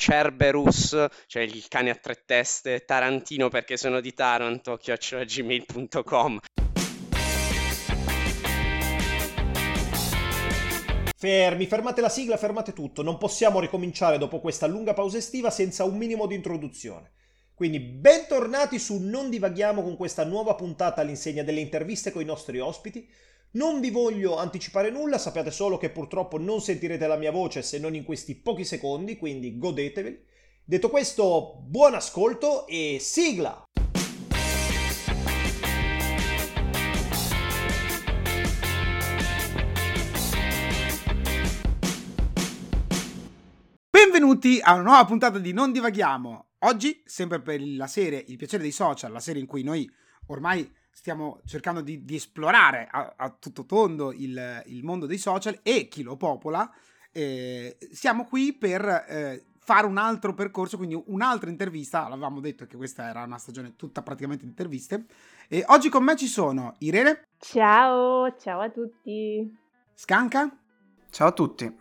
Cerberus, cioè il cane a tre teste, Tarantino perché sono di Taranto, chiocciolagmail.com. Fermi, fermate la sigla, fermate tutto. Non possiamo ricominciare dopo questa lunga pausa estiva senza un minimo di introduzione. Quindi bentornati su Non divaghiamo con questa nuova puntata all'insegna delle interviste con i nostri ospiti. Non vi voglio anticipare nulla, sappiate solo che purtroppo non sentirete la mia voce se non in questi pochi secondi, quindi godeteveli. Detto questo, buon ascolto e sigla! Benvenuti a una nuova puntata di Non divaghiamo. Oggi, sempre per la serie Il piacere dei social, la serie in cui noi ormai stiamo cercando di, di esplorare a, a, tutto tondo il, il, mondo dei social e chi lo popola, eh, siamo qui per eh, fare un altro percorso, quindi un'altra intervista. L'avevamo detto che questa era una stagione tutta praticamente di interviste. E oggi con me ci sono Irene. Ciao, ciao a tutti. Scanca. Ciao a tutti.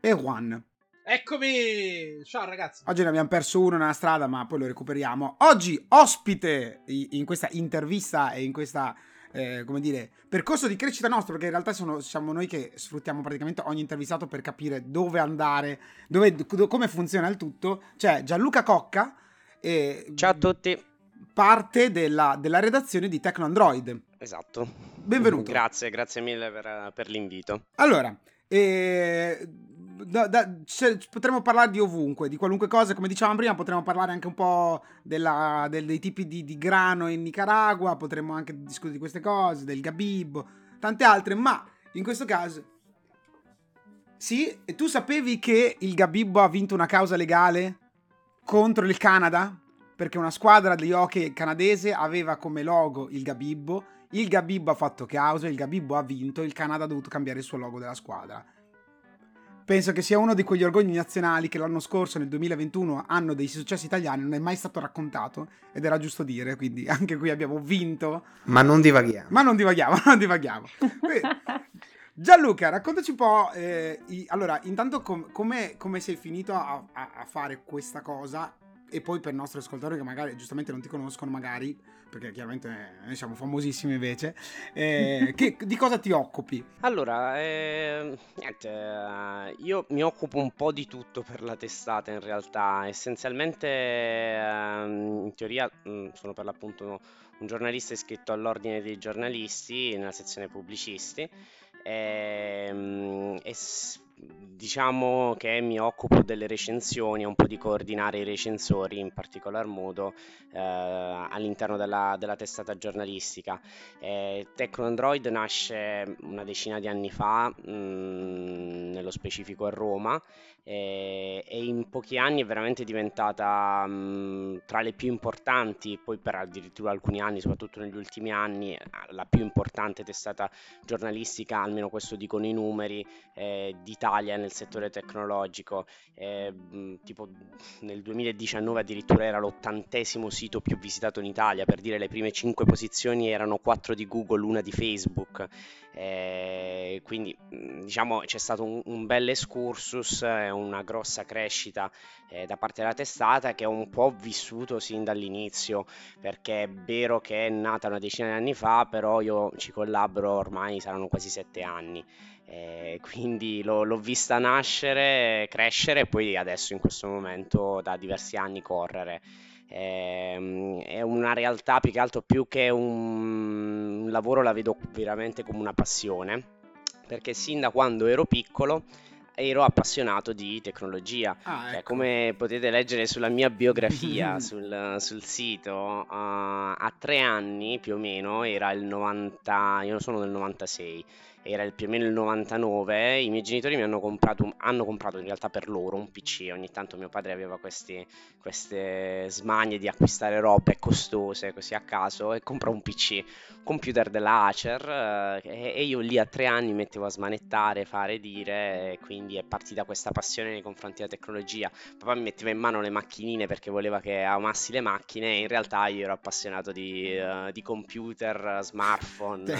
E Juan. Eccomi! Ciao ragazzi! Oggi ne abbiamo perso uno nella strada, ma poi lo recuperiamo. Oggi ospite in questa intervista e in questa, eh, come dire, percorso di crescita nostro, perché in realtà sono, siamo noi che sfruttiamo praticamente ogni intervistato per capire dove andare, dove, come funziona il tutto. C'è Gianluca Cocca. E Ciao a tutti! Parte della, della redazione di Tecno Android. Esatto. Benvenuto. Grazie, grazie mille per, per l'invito. Allora, eh, da, da, cioè, potremmo parlare di ovunque, di qualunque cosa, come dicevamo prima, potremmo parlare anche un po' della, del, dei tipi di, di, grano in Nicaragua, potremmo anche discutere di queste cose, del gabibbo, tante altre, ma in questo caso... Sì, e tu sapevi che il Gabibbo ha vinto una causa legale contro il Canada? Perché una squadra di hockey canadese aveva come logo il Gabibbo, il Gabibbo ha fatto causa, il Gabibbo ha vinto, il Canada ha dovuto cambiare il suo logo della squadra penso che sia uno di quegli orgogli nazionali che l'anno scorso, nel 2021, anno dei successi italiani, non è mai stato raccontato ed era giusto dire, quindi anche qui abbiamo vinto. Ma non divaghiamo. Ma non divaghiamo, non divaghiamo. Gianluca, raccontaci un po', eh, i, allora, intanto com- come, come sei finito a, a, a fare questa cosa e poi per i nostri ascoltatori che magari giustamente non ti conoscono, magari, perché chiaramente noi siamo famosissimi invece, eh, che, di cosa ti occupi? Allora, eh, niente, eh, io mi occupo un po' di tutto per la testata in realtà, essenzialmente ehm, in teoria mm, sono per l'appunto un giornalista iscritto all'ordine dei giornalisti nella sezione pubblicisti ehm, e, e diciamo che mi occupo delle recensioni, un po' di coordinare i recensori in particolar modo eh, all'interno della, della, testata giornalistica. Eh, Tecno Android nasce una decina di anni fa, mh, mm, nello specifico a Roma, e, e, in pochi anni è veramente diventata mh, mm, tra le più importanti, poi per addirittura alcuni anni, soprattutto negli ultimi anni, la più importante testata giornalistica, almeno questo dicono i numeri, eh, d'Italia nel settore tecnologico. Eh, tipo nel 2019 addirittura era l'ottantesimo sito più visitato in Italia, per dire le prime 5 posizioni erano 4 di Google, una di Facebook. Eh, quindi diciamo c'è stato un, un bel excursus, una grossa crescita eh, da parte della testata che ho un po' vissuto sin dall'inizio perché è vero che è nata una decina di anni fa, però io ci collaboro ormai saranno quasi sette anni. Eh, quindi l'ho, l'ho, vista nascere, crescere e poi adesso in questo momento da diversi anni correre. Eh, è una realtà più che altro più che un lavoro la vedo veramente come una passione perché sin da quando ero piccolo ero appassionato di tecnologia. Ah, cioè, ecco. come potete leggere sulla mia biografia sul, sul, sito, uh, a tre anni più o meno era il 90, io sono del 96 era più o meno il 99, i miei genitori mi hanno comprato, hanno comprato in realtà per loro un PC, ogni tanto mio padre aveva questi, queste smanie di acquistare robe costose così a caso e comprò un PC, un computer della Acer eh, e, io lì a tre anni mettevo a smanettare, fare, dire, e quindi è partita questa passione nei confronti della tecnologia. Papà mi metteva in mano le macchinine perché voleva che amassi le macchine e in realtà io ero appassionato di, uh, di computer, smartphone.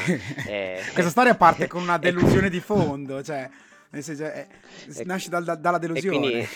e... Questa storia parte con una delusione di fondo, cioè, nel senso, è, nasce da, da, dalla delusione. Quindi...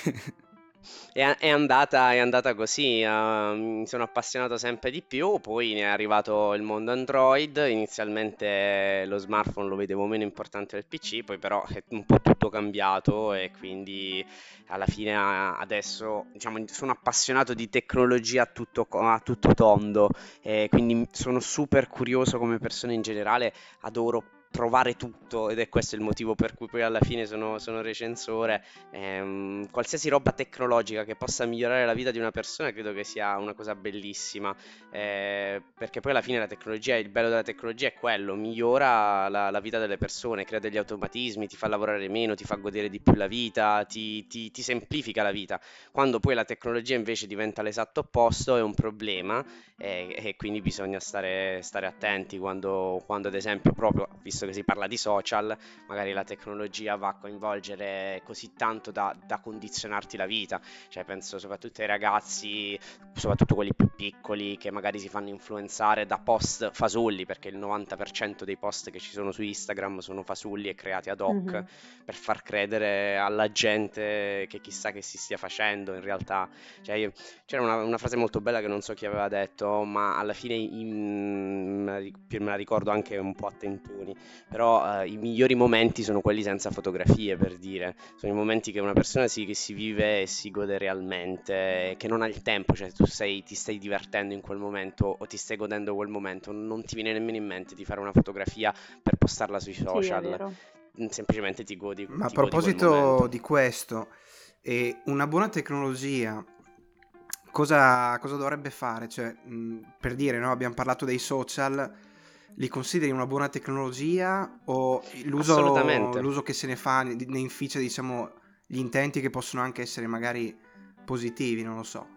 È, è andata, è andata così, eh, mi sono appassionato sempre di più, poi è arrivato il mondo Android, inizialmente lo smartphone lo vedevo meno importante del PC, poi però è un po' tutto cambiato e quindi alla fine adesso diciamo, sono appassionato di tecnologia a tutto, a tutto tondo, e quindi sono super curioso come persona in generale, adoro provare tutto ed è questo il motivo per cui poi alla fine sono, sono recensore. Ehm, qualsiasi roba tecnologica che possa migliorare la vita di una persona credo che sia una cosa bellissima, eh, perché poi alla fine la tecnologia, il bello della tecnologia è quello, migliora la, la, vita delle persone, crea degli automatismi, ti fa lavorare meno, ti fa godere di più la vita, ti, ti, ti semplifica la vita. Quando poi la tecnologia invece diventa l'esatto opposto è un problema e, e quindi bisogna stare, stare attenti quando, quando ad esempio proprio, visto visto che si parla di social, magari la tecnologia va a coinvolgere così tanto da, da condizionarti la vita. Cioè, penso soprattutto ai ragazzi, soprattutto quelli più piccoli, che magari si fanno influenzare da post fasulli, perché il 90% dei post che ci sono su Instagram sono fasulli e creati ad hoc mm-hmm. per far credere alla gente che chissà che si stia facendo in realtà. Cioè, io, c'era una, una, frase molto bella che non so chi aveva detto, ma alla fine in, me la ricordo anche un po' a tentoni però eh, i migliori momenti sono quelli senza fotografie, per dire, sono i momenti che una persona si, che si vive e si gode realmente, che non ha il tempo, cioè tu sei, ti stai divertendo in quel momento o ti stai godendo quel momento, non ti viene nemmeno in mente di fare una fotografia per postarla sui social, sì, semplicemente ti godi. Ma ti a proposito di questo, eh, una buona tecnologia cosa, cosa dovrebbe fare? Cioè, mh, per dire, no, abbiamo parlato dei social li consideri una buona tecnologia o l'uso, l'uso che se ne fa ne inficia diciamo gli intenti che possono anche essere magari positivi, non lo so.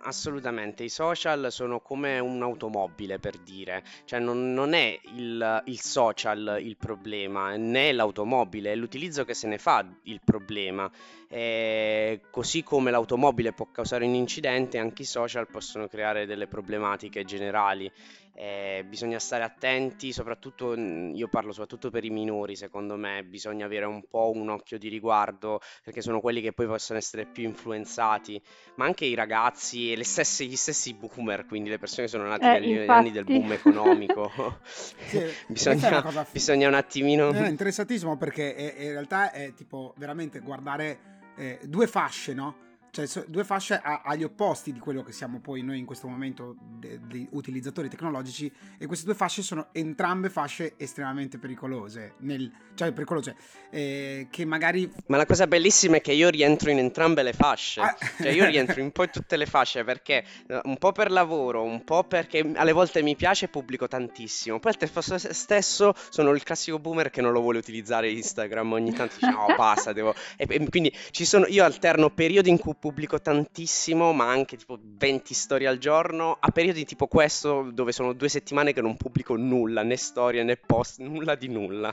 Assolutamente, i social sono come un'automobile per dire, cioè non, non è il, il, social il problema, né l'automobile, è l'utilizzo che se ne fa il problema. E così come l'automobile può causare un incidente, anche i social possono creare delle problematiche generali eh, bisogna stare attenti, soprattutto io parlo soprattutto per i minori, secondo me bisogna avere un po' un occhio di riguardo perché sono quelli che poi possono essere più influenzati, ma anche i ragazzi e stesse, gli stessi boomer, quindi le persone che sono nate eh, negli infatti... anni del boom economico. sì, bisogna, bisogna, un attimino... È interessantissimo perché è, in realtà è tipo veramente guardare eh, due fasce, no? Cioè due fasce a, agli opposti di quello che siamo poi noi in questo momento di utilizzatori tecnologici e queste due fasce sono entrambe fasce estremamente pericolose, nel, cioè pericolose, eh, che magari... Ma la cosa bellissima è che io rientro in entrambe le fasce, ah. cioè io rientro in poi tutte le fasce perché eh, un po' per lavoro, un po' perché alle volte mi piace e pubblico tantissimo, poi al tempo stesso sono il classico boomer che non lo vuole utilizzare Instagram, ogni tanto dice no basta, devo... E, e quindi ci sono, io alterno periodi in cui pubblico tantissimo, ma anche tipo 20 storie al giorno, a periodi tipo questo dove sono due settimane che non pubblico nulla, né storie né post, nulla di nulla.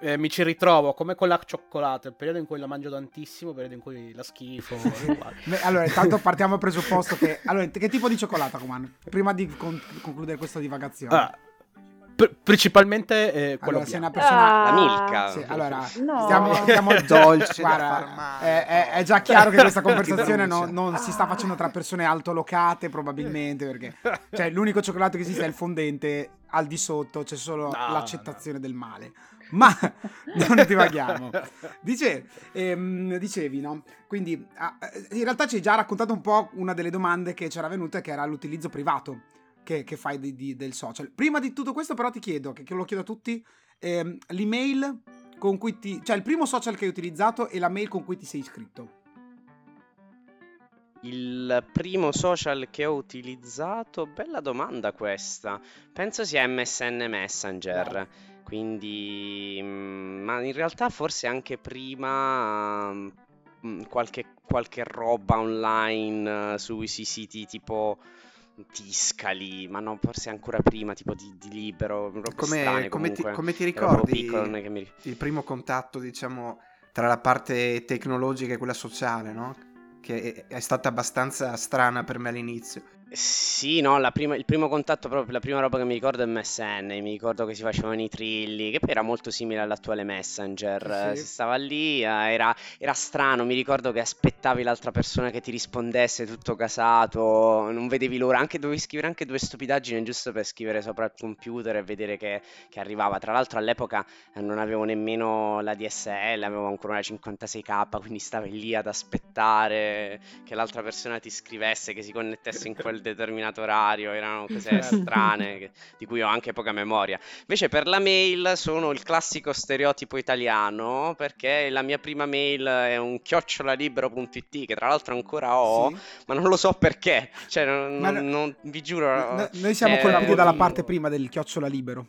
Eh, mi ci ritrovo come con la cioccolata, il periodo in cui la mangio tantissimo, il periodo in cui la schifo. allora, intanto partiamo dal presupposto che... Allora, che tipo di cioccolata, Coman? Prima di con- concludere questa divagazione. Ah, Pr- principalmente eh, quello allora, sei una persona ah, la milka sì, allora no. stiamo, stiamo dolce guarda, è, è, è, già chiaro che questa conversazione non, non, si sta facendo tra persone altolocate probabilmente perché cioè, l'unico cioccolato che esiste è il fondente al di sotto c'è solo no, l'accettazione no. del male. Ma non divaghiamo Dice, ehm, dicevi no? Quindi ah, in realtà ci hai già raccontato un po' una delle domande che c'era venuta che era l'utilizzo privato che, che fai di, di, del social. Prima di tutto questo però ti chiedo, che, che lo chiedo a tutti, ehm, l'email con cui ti... cioè il primo social che hai utilizzato e la mail con cui ti sei iscritto. Il primo social che ho utilizzato, bella domanda questa. Penso sia MSN Messenger. Quindi, mm, ma in realtà forse anche prima mm, qualche, qualche roba online uh, sui siti tipo Tiscali, ma no, forse ancora prima, tipo di, di libero, come, strane, come, ti, come ti ricordi piccolo, mi... il primo contatto, diciamo, tra la parte tecnologica e quella sociale, no? Che è, è stata abbastanza strana per me all'inizio. Sì, no, la prima- il primo contatto, proprio la prima roba che mi ricordo è MSN, mi ricordo che si facevano i trilli, che poi era molto simile all'attuale Messenger, Sì, si stava lì, eh, era, era strano, mi ricordo che aspettavi l'altra persona che ti rispondesse tutto casato, non vedevi l'ora, anche dovevi scrivere anche due stupidaggini giusto per scrivere sopra il computer e vedere che, che arrivava. Tra l'altro all'epoca eh, non avevo nemmeno la DSL, avevo ancora una 56k, quindi stavi lì ad aspettare che l'altra persona ti scrivesse, che si connettesse in quel determinato orario, erano cose Certo. strane che- di cui ho anche poca memoria. Invece per la mail sono il classico stereotipo italiano, perché la mia prima mail è un chiocciolalibero.it, che tra l'altro ancora ho, Sì. ma non lo so perché, cioè non, no- non- vi giuro... No- noi siamo eh, colpiti dalla io- parte prima del chiocciola libero.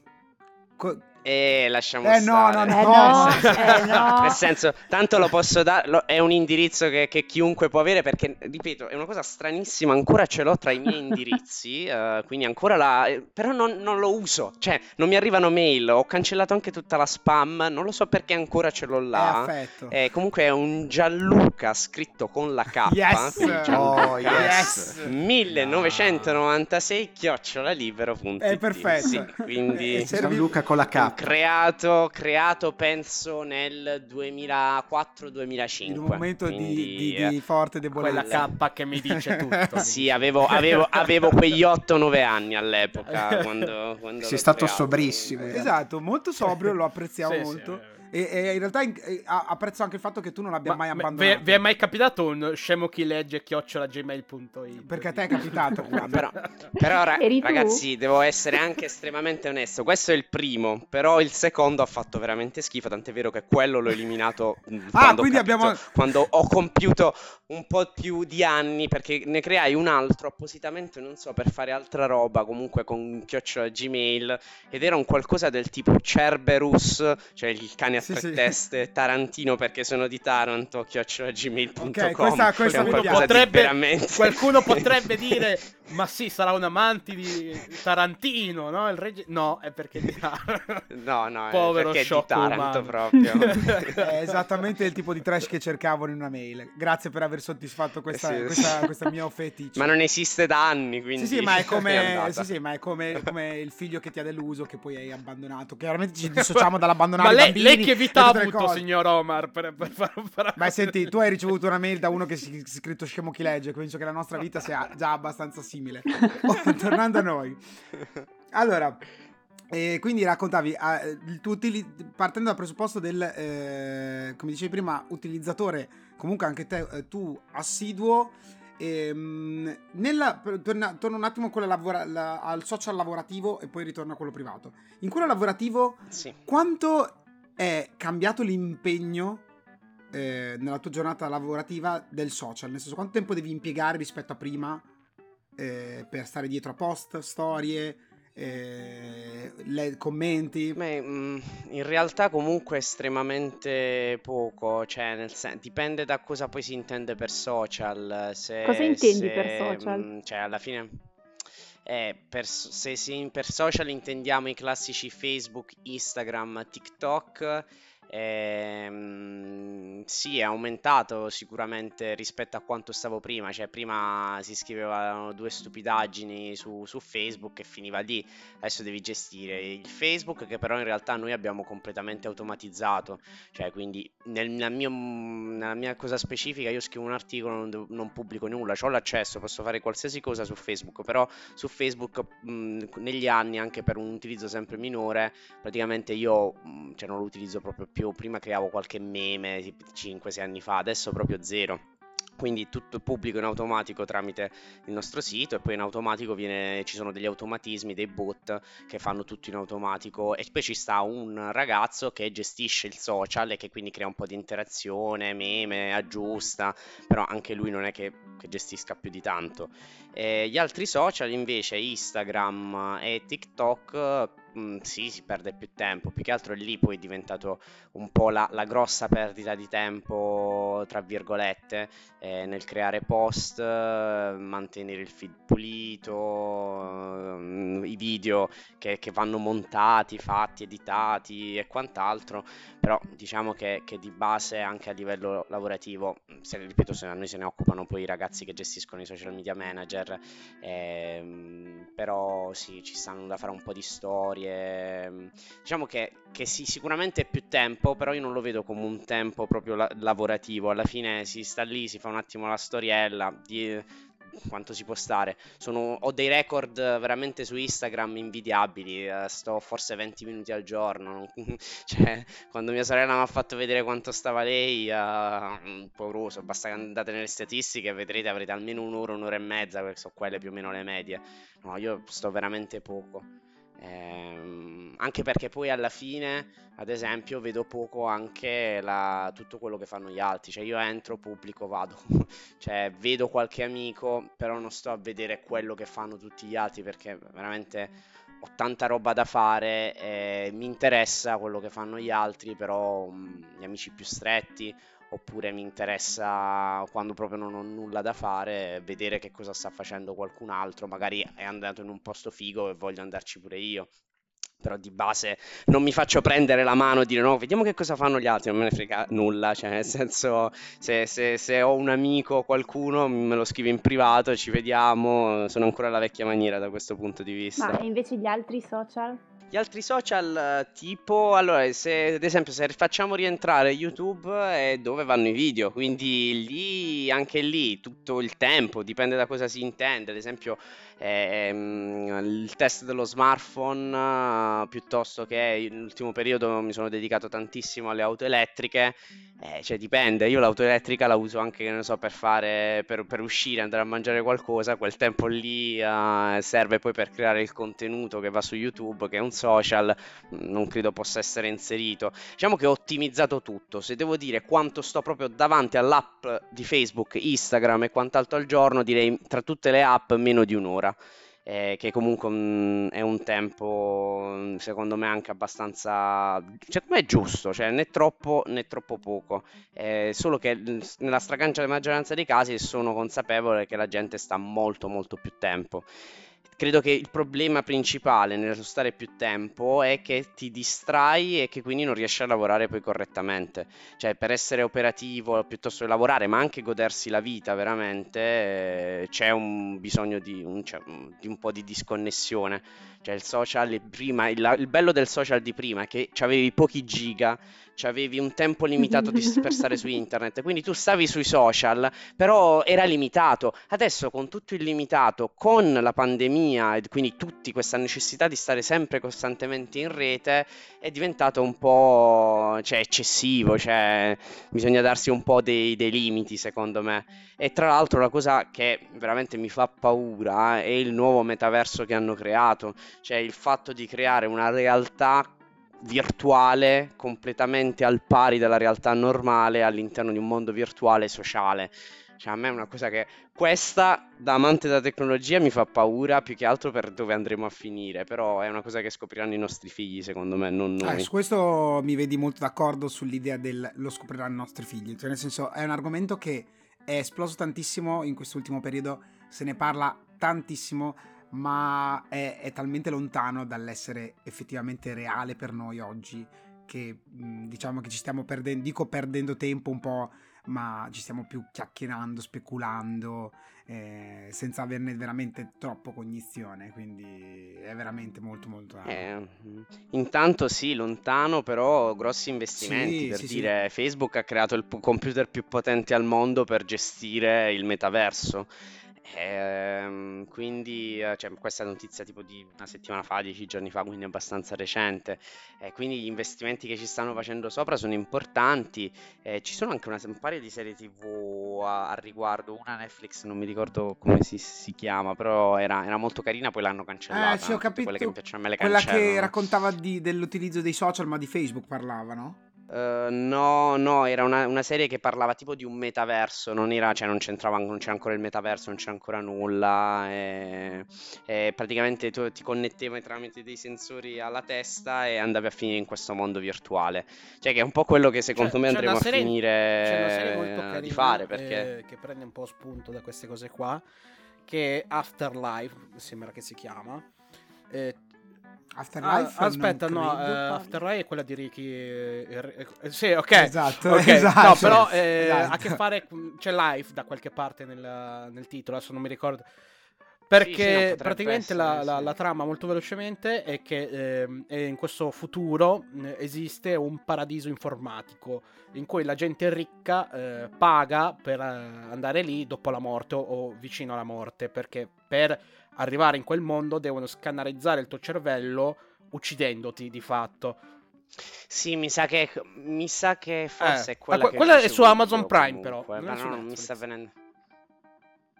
Co- Eh, lasciamo Eh, no, stare. no, Eh no. no, Nel senso- eh no. Nel senso, tanto lo posso dare, lo- è un indirizzo che, che chiunque può avere perché, ripeto, è una cosa stranissima, ancora ce l'ho tra i miei indirizzi, eh, quindi ancora la... eh, però non, non lo uso, cioè non mi arrivano mail, ho cancellato anche tutta la spam, non lo so perché ancora ce l'ho là. affetto. Eh, comunque è un Gianluca scritto con la K, Yes! Oh, yes. 1996 chiocciolalibero.it È perfetto. Sì, quindi Eh, Gianluca con la K. creato, creato penso nel 2004-2005 in un momento di, quindi, di- eh, di forte Quella debolezza. K che mi dice tutto. sì, avevo, avevo- avevo quegli 8-9 anni all'epoca quando, quando Sei stato creato. sobrissimo. Esatto, molto sobrio, lo apprezziamo Sì, sì, molto. eh. E, e in realtà in- e a- apprezzo anche il fatto che tu non abbia Ma mai abbandonato. vi, vi è mai capitato un scemo chi legge chiocciola gmail.it? Perché a te è capitato. Però, però, ra- ragazzi, devo essere anche estremamente onesto. Questo è il primo, però il secondo ha fatto veramente schifo. Tant'è vero che quello l'ho eliminato mm, Ah, quando, capito- abbiamo- quando ho compiuto un po' più di anni. Perché ne creai un altro appositamente, non so, per fare altra roba. Comunque con chiocciola Gmail. Ed era un qualcosa del tipo Cerberus, cioè il cane a Sì, tre sì. teste, Tarantino perché sono di Taranto, chiocciola gmail.com. Ok, questa- questa mi piace. Potrebbe- veramente- Qualcuno potrebbe dire, ma sì, sarà un amante di Tarantino, no? Il regge... No, è perché di Taranto. No, no, è Povero perché è di sciocco Taranto umano. proprio. È esattamente il tipo di trash che cercavo in una mail. Grazie per aver soddisfatto questa, Sì, sì. questa, questa mia feticcio. Ma non esiste da anni, quindi Sì, sì, ma è come, sì, sì, ma è come, come il figlio che ti ha deluso, che poi hai abbandonato. Chiaramente ci dissociamo dall'abbandonare Ma lei, bambini. lei che vita ha avuto, cose. signor Omar, per, per fare un paragone? Ma senti, tu hai ricevuto una mail da uno che si è scritto scemo chi legge, penso che la nostra vita sia già abbastanza simile. Oh, tornando a noi. Allora, eh, quindi raccontavi, tu utili- partendo dal presupposto del, eh, come dicevi prima, utilizzatore, comunque anche te, eh, tu assiduo, ehm, nella, torna, torno un attimo lavora- la- al social lavorativo e poi ritorno a quello privato. In quello lavorativo Sì. quanto è cambiato l'impegno eh, nella tua giornata lavorativa del social? Nel senso, quanto tempo devi impiegare rispetto a prima eh, per stare dietro a post, storie, eh, le- commenti? Beh, mm, in realtà comunque estremamente poco, cioè nel sen- dipende da cosa poi si intende per social. Se, Cosa intendi se, per social? mm, cioè alla fine, eh, per, se si- per social intendiamo i classici Facebook, Instagram, TikTok, ehm, sì, è aumentato sicuramente rispetto a quanto stavo prima, cioè prima si scrivevano due stupidaggini su, su Facebook e finiva lì. Adesso devi gestire il Facebook che però in realtà noi abbiamo completamente automatizzato, cioè quindi nel, nel mio- nella mia cosa specifica io scrivo un articolo, non, non pubblico nulla, ho l'accesso, posso fare qualsiasi cosa su Facebook, però su Facebook mh, negli anni anche per un utilizzo sempre minore, praticamente io mh, cioè, non lo utilizzo proprio più, prima creavo qualche meme tipo 5-6 anni fa, adesso proprio zero. Quindi tutto pubblico in automatico tramite il nostro sito e poi in automatico viene, ci sono degli automatismi, dei bot che fanno tutto in automatico e poi ci sta un ragazzo che gestisce il social e che quindi crea un po' di interazione, meme, aggiusta, però anche lui non è che, che gestisca più di tanto. Eh, gli altri social invece, Instagram e TikTok, mh, sì, si perde più tempo, più che altro lì poi è diventato un po' la, la grossa perdita di tempo, tra virgolette, eh, nel creare post, eh, mantenere il feed pulito, eh, i video che, che vanno montati, fatti, editati e quant'altro, però diciamo che, che di base anche a livello lavorativo, se, ripeto, se a noi se ne occupano poi i ragazzi che gestiscono i social media manager, ehm, però sì, ci stanno da fare un po' di storie, diciamo che, che sì, sicuramente è più tempo, però io non lo vedo come un tempo proprio la- lavorativo, alla fine si sta lì, si fa un attimo la storiella, di, quanto si può stare. Sono, ho dei record veramente su Instagram invidiabili. eh, sto forse 20 minuti al giorno. cioè, quando mia sorella mi ha fatto vedere quanto stava lei, uh, pauroso. Basta che andate nelle statistiche e vedrete, avrete almeno un'ora, un'ora e mezza, sono quelle più o meno le medie. No, io sto veramente poco. Ehm, anche perché poi alla fine, ad esempio, vedo poco anche la- tutto quello che fanno gli altri. Cioè, io entro, pubblico, vado. Cioè, vedo qualche amico, però non sto a vedere quello che fanno tutti gli altri perché veramente ho tanta roba da fare mi interessa quello che fanno gli altri, però mh, gli amici più stretti, oppure mi interessa quando proprio non ho nulla da fare, vedere che cosa sta facendo qualcun altro, magari è andato in un posto figo e voglio andarci pure io. Però di base non mi faccio prendere la mano e dire no, vediamo che cosa fanno gli altri, non me ne frega nulla, cioè nel senso se, se- se ho un amico o qualcuno me lo scrive in privato, ci vediamo, sono ancora alla vecchia maniera da questo punto di vista. Ma invece gli altri social? Gli altri social tipo, allora, se ad esempio se facciamo rientrare YouTube è dove vanno i video, quindi lì, anche lì, tutto il tempo, dipende da cosa si intende, ad esempio ehm, il test dello smartphone, eh, piuttosto che nell'ultimo periodo mi sono dedicato tantissimo alle auto elettriche, eh, cioè dipende, io l'auto elettrica la uso anche, che ne so, per fare, per, per uscire, andare a mangiare qualcosa, quel tempo lì eh, serve poi per creare il contenuto che va su YouTube, che è un social, mm, non credo possa essere inserito. Diciamo che ho ottimizzato tutto, se devo dire quanto sto proprio davanti all'app di Facebook, Instagram e quant'altro al giorno, direi tra tutte le app meno di un'ora. Eh, che comunque mm, è un tempo mm, secondo me anche abbastanza secondo me è giusto cioè né troppo né troppo poco. Eh, solo che nella stragrande maggioranza dei casi sono consapevole che la gente sta molto molto più tempo Credo che il problema principale nello stare più tempo è che ti distrai e che quindi non riesci a lavorare poi correttamente. Cioè, per essere operativo piuttosto che lavorare, ma anche godersi la vita veramente, eh, c'è un bisogno di un, cioè, di un po' di disconnessione. Cioè, il social prima, il, il bello del social di prima è che avevi pochi giga, avevi un tempo limitato di, per stare su internet, quindi tu stavi sui social, però era limitato. Adesso con tutto il limitato, con la pandemia e quindi tutti questa necessità di stare sempre costantemente in rete, è diventato un po' cioè, eccessivo, cioè, bisogna darsi un po' dei, dei limiti secondo me. E tra l'altro la cosa che veramente mi fa paura è il nuovo metaverso che hanno creato, cioè il fatto di creare una realtà virtuale completamente al pari della realtà normale all'interno di un mondo virtuale sociale. Cioè, a me è una cosa che questa, da amante della tecnologia, mi fa paura più che altro per dove andremo a finire. Però è una cosa che scopriranno i nostri figli, secondo me, non Eh, noi. su questo mi vedi molto d'accordo sull'idea del lo scopriranno i nostri figli. Cioè, nel senso, è un argomento che è esploso tantissimo in quest'ultimo periodo, se ne parla tantissimo, ma è, è talmente lontano dall'essere effettivamente reale per noi oggi che mh, diciamo che ci stiamo perdendo, dico perdendo tempo un po', ma ci stiamo più chiacchierando, speculando, eh, senza averne veramente troppo cognizione, quindi è veramente molto molto... Eh, mm, intanto sì, lontano, però grossi investimenti. Sì, per sì, sì. dire, Facebook ha creato il pu- computer più potente al mondo per gestire il metaverso. Ehm, quindi, eh, cioè, questa è notizia tipo di una settimana fa, dieci giorni fa, quindi abbastanza recente. E quindi gli investimenti che ci stanno facendo sopra sono importanti. Eh, ci sono anche una- un paio di serie TV a, a riguardo. Una Netflix, non mi ricordo come si, si chiama, però era, era molto carina, poi l'hanno cancellata. Eh, sì, ho Tutte Quelle che capito. mi piacciono a me le Quella che raccontava di- dell'utilizzo dei social, ma di Facebook parlava, no? Uh, no, no, era una, una, serie che parlava tipo di un metaverso, non era, cioè non c'entrava, non c'era ancora il metaverso, non c'era ancora nulla, e, e praticamente tu ti connettevi tramite dei sensori alla testa e andavi a finire in questo mondo virtuale, cioè che è un po' quello che secondo C'è- me c'è andremo una a serie- finire C'è serie eh, carina di fare, perché... eh, che prende un po' spunto da queste cose qua, che è Afterlife, sembra che si chiama. Eh, Afterlife? ah, aspetta, no, credo, eh, parli. Afterlife è quella di Ricky. eh, eh, eh, sì, ok. Esatto, ok. esatto, No, però eh, esatto. ha a che fare. C'è live da qualche parte nel, nel titolo, adesso non mi ricordo. Perché Sì, sì, praticamente la, essere, la- sì. la trama molto velocemente è che è in questo futuro eh, esiste un paradiso informatico in cui la gente ricca eh, paga per eh, andare lì dopo la morte o, o vicino alla morte perché per arrivare in quel mondo devono scannerizzare il tuo cervello uccidendoti di fatto. Sì, mi sa che, mi sa che forse Eh, è quella que- quella è su Amazon Prime, però, comunque, non è ma su no, mi sta venendo...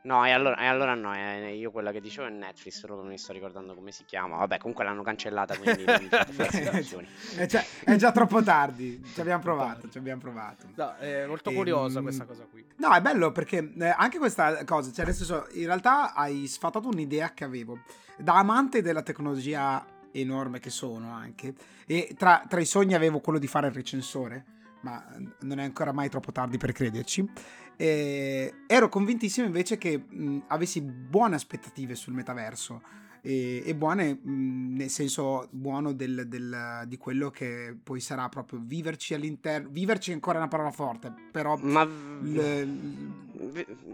No, e allora, e allora no, eh, io quella che dicevo è Netflix, solo che non mi sto ricordando come si chiama. Vabbè, comunque l'hanno cancellata, quindi non mi è, già, è già troppo tardi. Ci abbiamo provato, ci abbiamo provato. No, è molto Ehm, curiosa questa cosa qui. No, è bello perché eh, anche questa cosa, cioè nel senso, in realtà hai sfatato un'idea che avevo. Da amante della tecnologia enorme che sono anche, e tra, tra i sogni avevo quello di fare il recensore, ma non è ancora mai troppo tardi per crederci. E ero convintissimo invece che mh, avessi buone aspettative sul metaverso e, e buone mh, nel senso buono del- del- di quello che poi sarà proprio viverci all'interno. Viverci è ancora una parola forte, però Ma... l-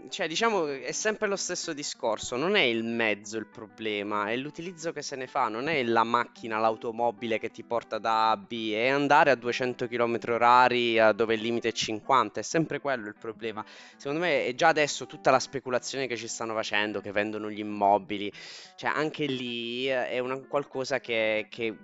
Cioè, diciamo, è sempre lo stesso discorso, non è il mezzo il problema, è l'utilizzo che se ne fa, non è la macchina, l'automobile che ti porta da A a B, è andare a 200 km orari a dove il limite è 50, è sempre quello il problema. Secondo me è già adesso tutta la speculazione che ci stanno facendo, che vendono gli immobili, cioè anche lì eh, è una, qualcosa che, che-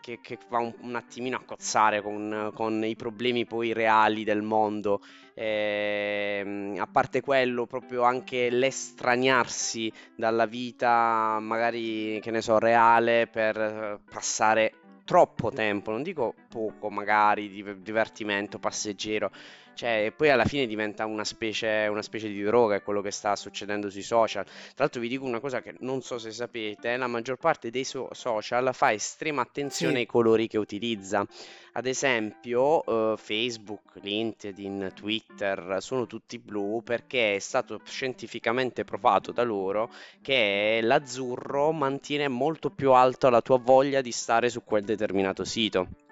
che- che va un, un attimino a cozzare con, con i problemi poi reali del mondo. Ehm, a parte quello, proprio anche l'estraniarsi dalla vita, magari che ne so, reale per eh, passare troppo tempo, non dico poco, magari di divertimento passeggero, cioè, e poi alla fine diventa una specie, una specie di droga, è quello che sta succedendo sui social. Tra l'altro vi dico una cosa che non so se sapete, la maggior parte dei so- social fa estrema attenzione Sì. ai colori che utilizza. Ad esempio, eh, Facebook, LinkedIn, Twitter sono tutti blu perché è stato scientificamente provato da loro che l'azzurro mantiene molto più alto la tua voglia di stare su quel determinato sito.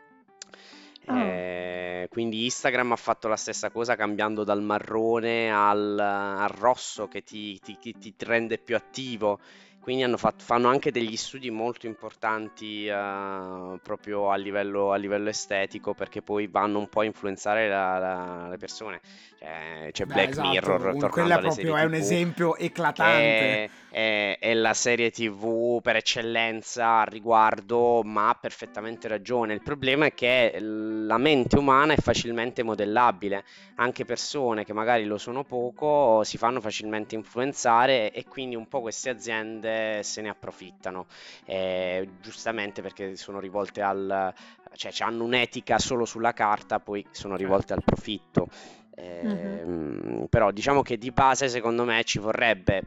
Ah. Eh, quindi Instagram ha fatto la stessa cosa cambiando dal marrone al, al rosso che ti, ti- ti- ti rende più attivo. Quindi hanno fatto, fanno anche degli studi molto importanti eh, proprio a livello, a livello estetico perché poi vanno un po' a influenzare la- la- le persone. Cioè, c'è Beh, Black esatto, Mirror, un- tornando alle proprio è un esempio che eclatante. È, è la serie TV per eccellenza al riguardo, ma ha perfettamente ragione. Il problema è che la mente umana è facilmente modellabile. Anche persone che magari lo sono poco si fanno facilmente influenzare e quindi un po' queste aziende se ne approfittano. Eh, giustamente perché sono rivolte al... cioè hanno un'etica solo sulla carta, poi sono rivolte al profitto. Ehm, Però diciamo che di base secondo me ci vorrebbe,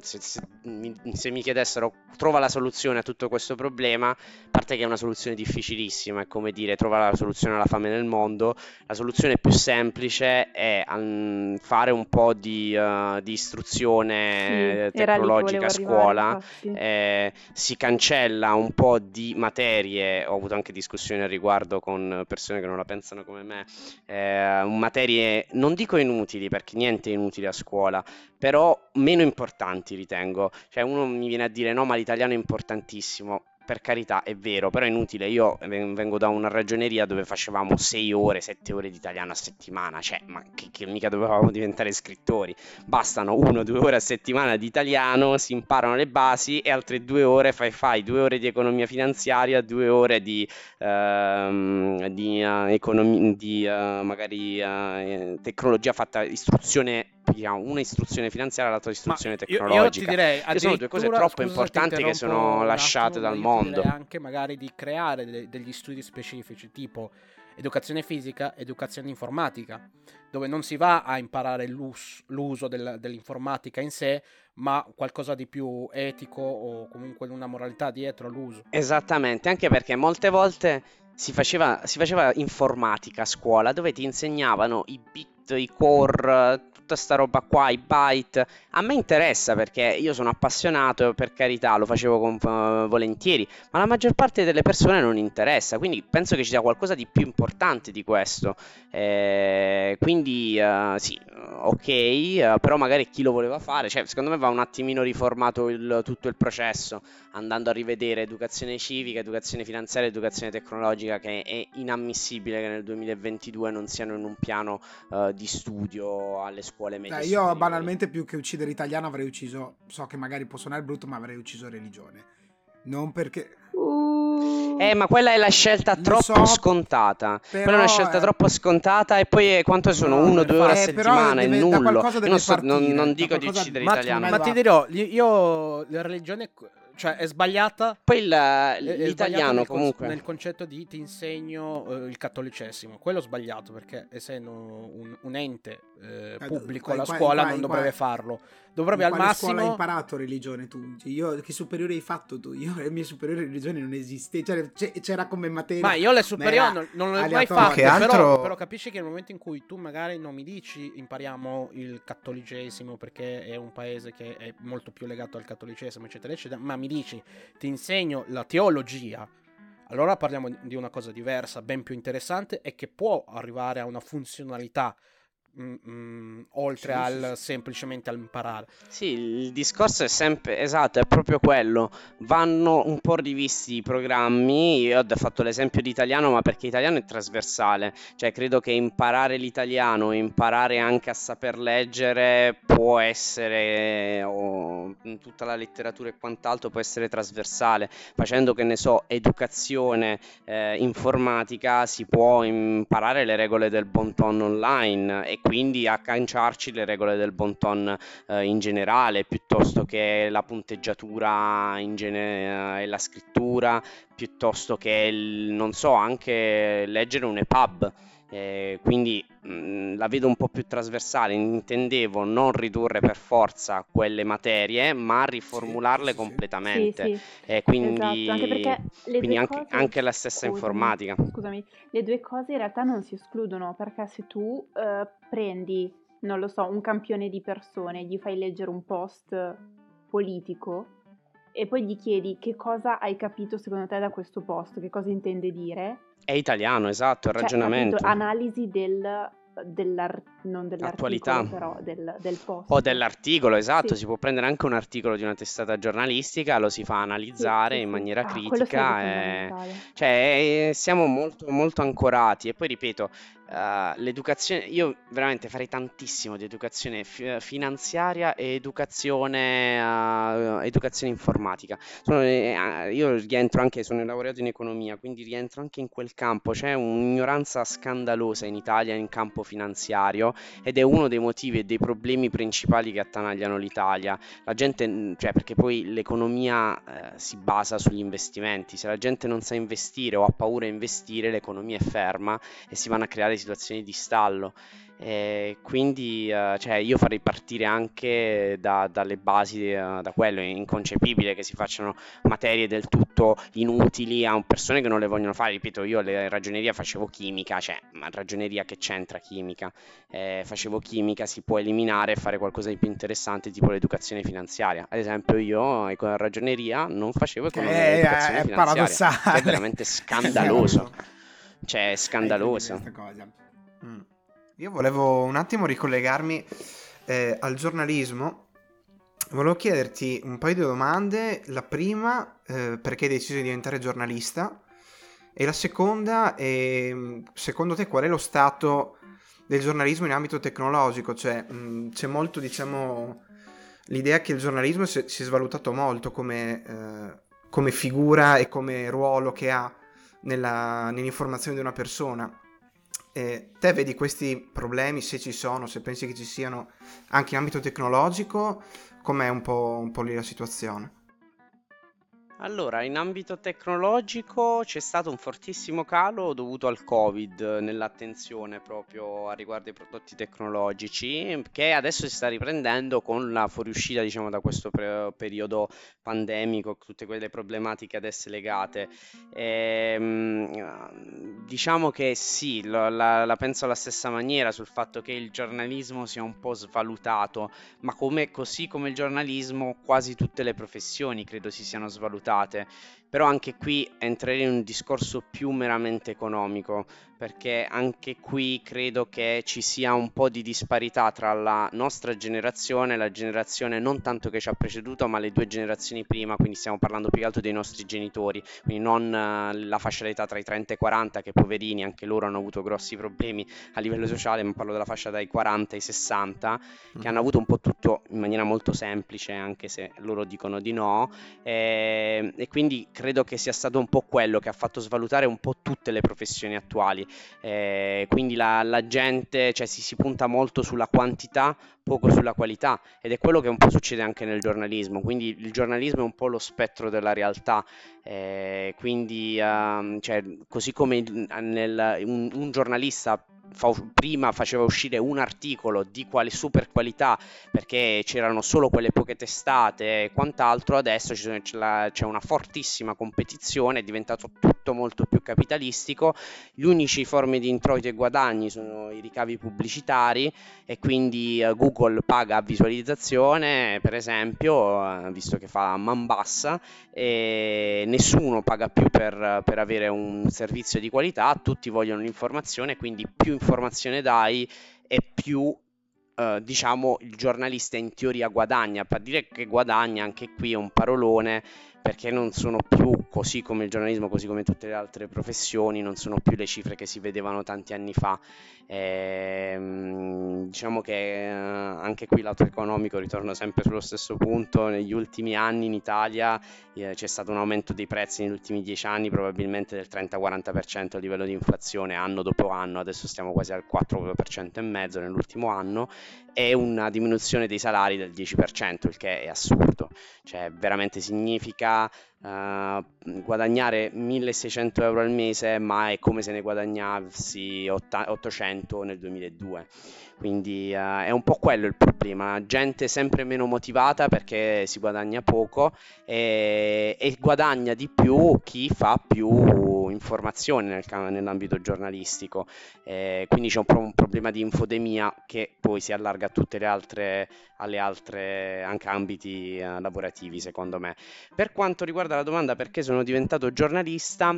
se, se mi, se mi chiedessero trova la soluzione a tutto questo problema, a parte che è una soluzione difficilissima, è come dire trova la soluzione alla fame nel mondo, la soluzione più semplice è mm, fare un po' di, eh, di istruzione Sì, che tecnologica a arrivare, scuola infatti. eh, si cancella un po' di materie, ho avuto anche discussioni al riguardo con persone che non la pensano come me, eh, materie non dico inutili perché niente è inutile a scuola, però meno importanti ritengo. Cioè uno mi viene a dire no, ma l'italiano è importantissimo. Per carità, è vero, però è inutile. Io ven- vengo da una ragioneria dove facevamo 6 ore, 7 ore di italiano a settimana, cioè, ma che, che mica dovevamo diventare scrittori. Bastano 1-2 ore a settimana di italiano, si imparano le basi e altre 2 ore fai, fai 2 ore di economia finanziaria, 2 ore di, ehm, di, eh, economi- di, eh, magari eh, tecnologia fatta istruzione, una istruzione finanziaria, l'altra istruzione Ma io- io, tecnologica. direi sono due cose troppo importanti che sono lasciate dal io ti mondo. anche magari di creare de- degli studi specifici, tipo educazione fisica, educazione informatica, dove non si va a imparare l'us- l'uso del- dell'informatica in sé, ma qualcosa di più etico o comunque una moralità dietro all'uso. Esattamente, anche perché molte volte si faceva, si faceva informatica a scuola dove ti insegnavano i bit, i core, tutta sta roba qua, i byte. A me interessa perché io sono appassionato, per carità, lo facevo con, uh, volentieri, ma la maggior parte delle persone non interessa, quindi penso che ci sia qualcosa di più importante di questo. Eh, quindi uh, sì, ok, uh, però magari chi lo voleva fare, cioè secondo me va un attimino riformato il, tutto il processo, andando a rivedere educazione civica, educazione finanziaria, educazione tecnologica, che è inammissibile che nel 2022 non siano in un piano di studio alle scuole medie. Dai, io banalmente più che uccidere italiano avrei ucciso, so che magari può suonare brutto, ma avrei ucciso religione. Non perché... Uh... Eh, ma quella è la scelta troppo so, scontata. Quella è una scelta è... troppo scontata. E poi eh, quanto sono? No, Uno, due ore a settimana? Deve, è nullo. Non, so, non, non, dico di uccidere ma, italiano. Ma ti dirò, io la religione cioè è sbagliata. Poi il, l'italiano nel comunque. Nel concetto di ti insegno uh, il cattolicesimo. Quello sbagliato perché essendo un, un ente eh, pubblico, la scuola non dovrebbe farlo. Dovrebbe al massimo. scuola hai imparato religione tu? Io, che superiore hai fatto tu? Io le mie superiori religione non esiste. Cioè, c'era come materia. Ma io le superiori non, non le ho mai fatte. Altro... Però, però, capisci che nel momento in cui tu magari non mi dici impariamo il cattolicesimo perché è un paese che è molto più legato al cattolicesimo, eccetera, eccetera, ma mi dici ti insegno la teologia. Allora parliamo di una cosa diversa, ben più interessante e che può arrivare a una funzionalità Mm, mm, oltre sì, al sì. semplicemente al imparare. Sì, il discorso è sempre esatto, è proprio quello. Vanno un po' rivisti i programmi. Io ho fatto l'esempio di italiano, ma perché italiano è trasversale. Cioè, credo che imparare l'italiano, imparare anche a saper leggere può essere o tutta la letteratura e quant'altro può essere trasversale. Facendo che ne so, educazione eh, informatica si può imparare le regole del bon ton online e quindi accanciarci le regole del bon ton eh, in generale piuttosto che la punteggiatura gene- e la scrittura piuttosto che il, non so anche leggere un EPUB. Eh, quindi mh, la vedo un po' più trasversale, intendevo non ridurre per forza quelle materie, ma riformularle sì, completamente. Sì, sì. Eh, quindi, esatto, anche, quindi anche, anche, la stessa scusami, informatica. Scusami, le due cose in realtà non si escludono, perché se tu eh, prendi, non lo so, un campione di persone, gli fai leggere un post politico e poi gli chiedi che cosa hai capito secondo te da questo post, che cosa intende dire, è italiano, esatto, il cioè, ragionamento. Capito, analisi del, dell'ar- non dell'articolo, però del, del post. O dell'articolo, esatto, sì. si può prendere anche un articolo di una testata giornalistica, lo si fa analizzare sì, sì, in maniera ah, critica. E... Cioè, siamo molto, molto ancorati e poi ripeto, Uh, l'educazione, io veramente farei tantissimo di educazione fi- finanziaria e educazione, uh, educazione informatica. Sono, uh, io rientro anche, sono laureato in economia, quindi rientro anche in quel campo. C'è un'ignoranza scandalosa in Italia in campo finanziario ed è uno dei motivi e dei problemi principali che attanagliano l'Italia. La gente, cioè, perché poi l'economia eh, si basa sugli investimenti. Se la gente non sa investire o ha paura di investire, l'economia è ferma e si vanno a creare situazioni di stallo. E quindi uh, cioè, io farei partire anche da, dalle basi, uh, da quello. È inconcepibile che si facciano materie del tutto inutili a persone che non le vogliono fare. Ripeto, io alle ragioneria facevo chimica, cioè, ma ragioneria che c'entra chimica? Eh, facevo chimica, si può eliminare e fare qualcosa di più interessante, tipo l'educazione finanziaria. Ad esempio, io con la ragioneria non facevo economia e educazione è finanziaria. È veramente scandaloso. Cioè, è scandaloso. Mm. Io volevo un attimo ricollegarmi eh, al giornalismo. Volevo chiederti un paio di domande. La prima, eh, perché hai deciso di diventare giornalista? E la seconda, eh, secondo te qual è lo stato del giornalismo in ambito tecnologico? Cioè, mh, mm, c'è molto, diciamo, l'idea che il giornalismo si, si è svalutato molto come, eh, come figura e come ruolo che ha nella, nell'informazione di una persona. Eh, te vedi questi problemi, se ci sono, se pensi che ci siano anche in ambito tecnologico, com'è un po', un po lì la situazione? Allora, in ambito tecnologico c'è stato un fortissimo calo dovuto al Covid nell'attenzione proprio a riguardo ai prodotti tecnologici, che adesso si sta riprendendo con la fuoriuscita, diciamo, da questo pre- periodo pandemico, tutte quelle problematiche ad esse legate. Ehm, diciamo che sì, lo- la, la penso alla stessa maniera sul fatto che il giornalismo sia un po' svalutato, ma come, così come il giornalismo, quasi tutte le professioni credo si siano svalutate puntate, però anche qui entrerei in un discorso più meramente economico, perché anche qui credo che ci sia un po' di disparità tra la nostra generazione e la generazione non tanto che ci ha preceduto, ma le due generazioni prima, quindi stiamo parlando più che altro dei nostri genitori, quindi non uh, la fascia d'età tra i 30 e i 40, che poverini, anche loro hanno avuto grossi problemi a livello sociale, ma parlo della fascia dai 40 ai 60, mm. che hanno avuto un po' tutto in maniera molto semplice, anche se loro dicono di no, e, e quindi credo che sia stato un po' quello che ha fatto svalutare un po' tutte le professioni attuali. Eh, quindi la, la gente cioè, si, si punta molto sulla quantità, poco sulla qualità ed è quello che un po' succede anche nel giornalismo, quindi il giornalismo è un po' lo spettro della realtà, eh, quindi uh, cioè, così come nel, un, un giornalista fa, prima faceva uscire un articolo di quale super qualità perché c'erano solo quelle poche testate e quant'altro, adesso sono, c'è, la, c'è, una fortissima competizione, è diventato tutto molto più capitalistico, gli unici forme di introiti e guadagni sono i ricavi pubblicitari e quindi uh, Google paga a visualizzazione per esempio, uh, visto che fa man bassa e nessuno paga più per, per avere un servizio di qualità, tutti vogliono l'informazione, quindi più informazione dai e più eh, diciamo il giornalista in teoria guadagna. Per dire che guadagna anche qui è un parolone perché non sono più così come il giornalismo, così come tutte le altre professioni, non sono più le cifre che si vedevano tanti anni fa. E, ehm, diciamo che eh, anche qui lato economico ritorno sempre sullo stesso punto. Negli ultimi anni in Italia eh, c'è stato un aumento dei prezzi negli ultimi dieci anni, probabilmente del 30-40% a livello di inflazione anno dopo anno, adesso stiamo quasi al 4% e mezzo nell'ultimo anno, e una diminuzione dei salari del 10%, il che è assurdo, cioè veramente significa uh, guadagnare 1600 euro al mese, ma è come se ne guadagnassi 800 nel 2002. Quindi uh, è un po' quello il problema, gente sempre meno motivata perché si guadagna poco e, e guadagna di più chi fa più informazione nel, nell'ambito giornalistico. Eh, quindi c'è un, un, problema di infodemia che poi si allarga a tutte le altre, alle altre anche ambiti uh, lavorativi, secondo me. Per quanto riguarda la domanda perché sono diventato giornalista,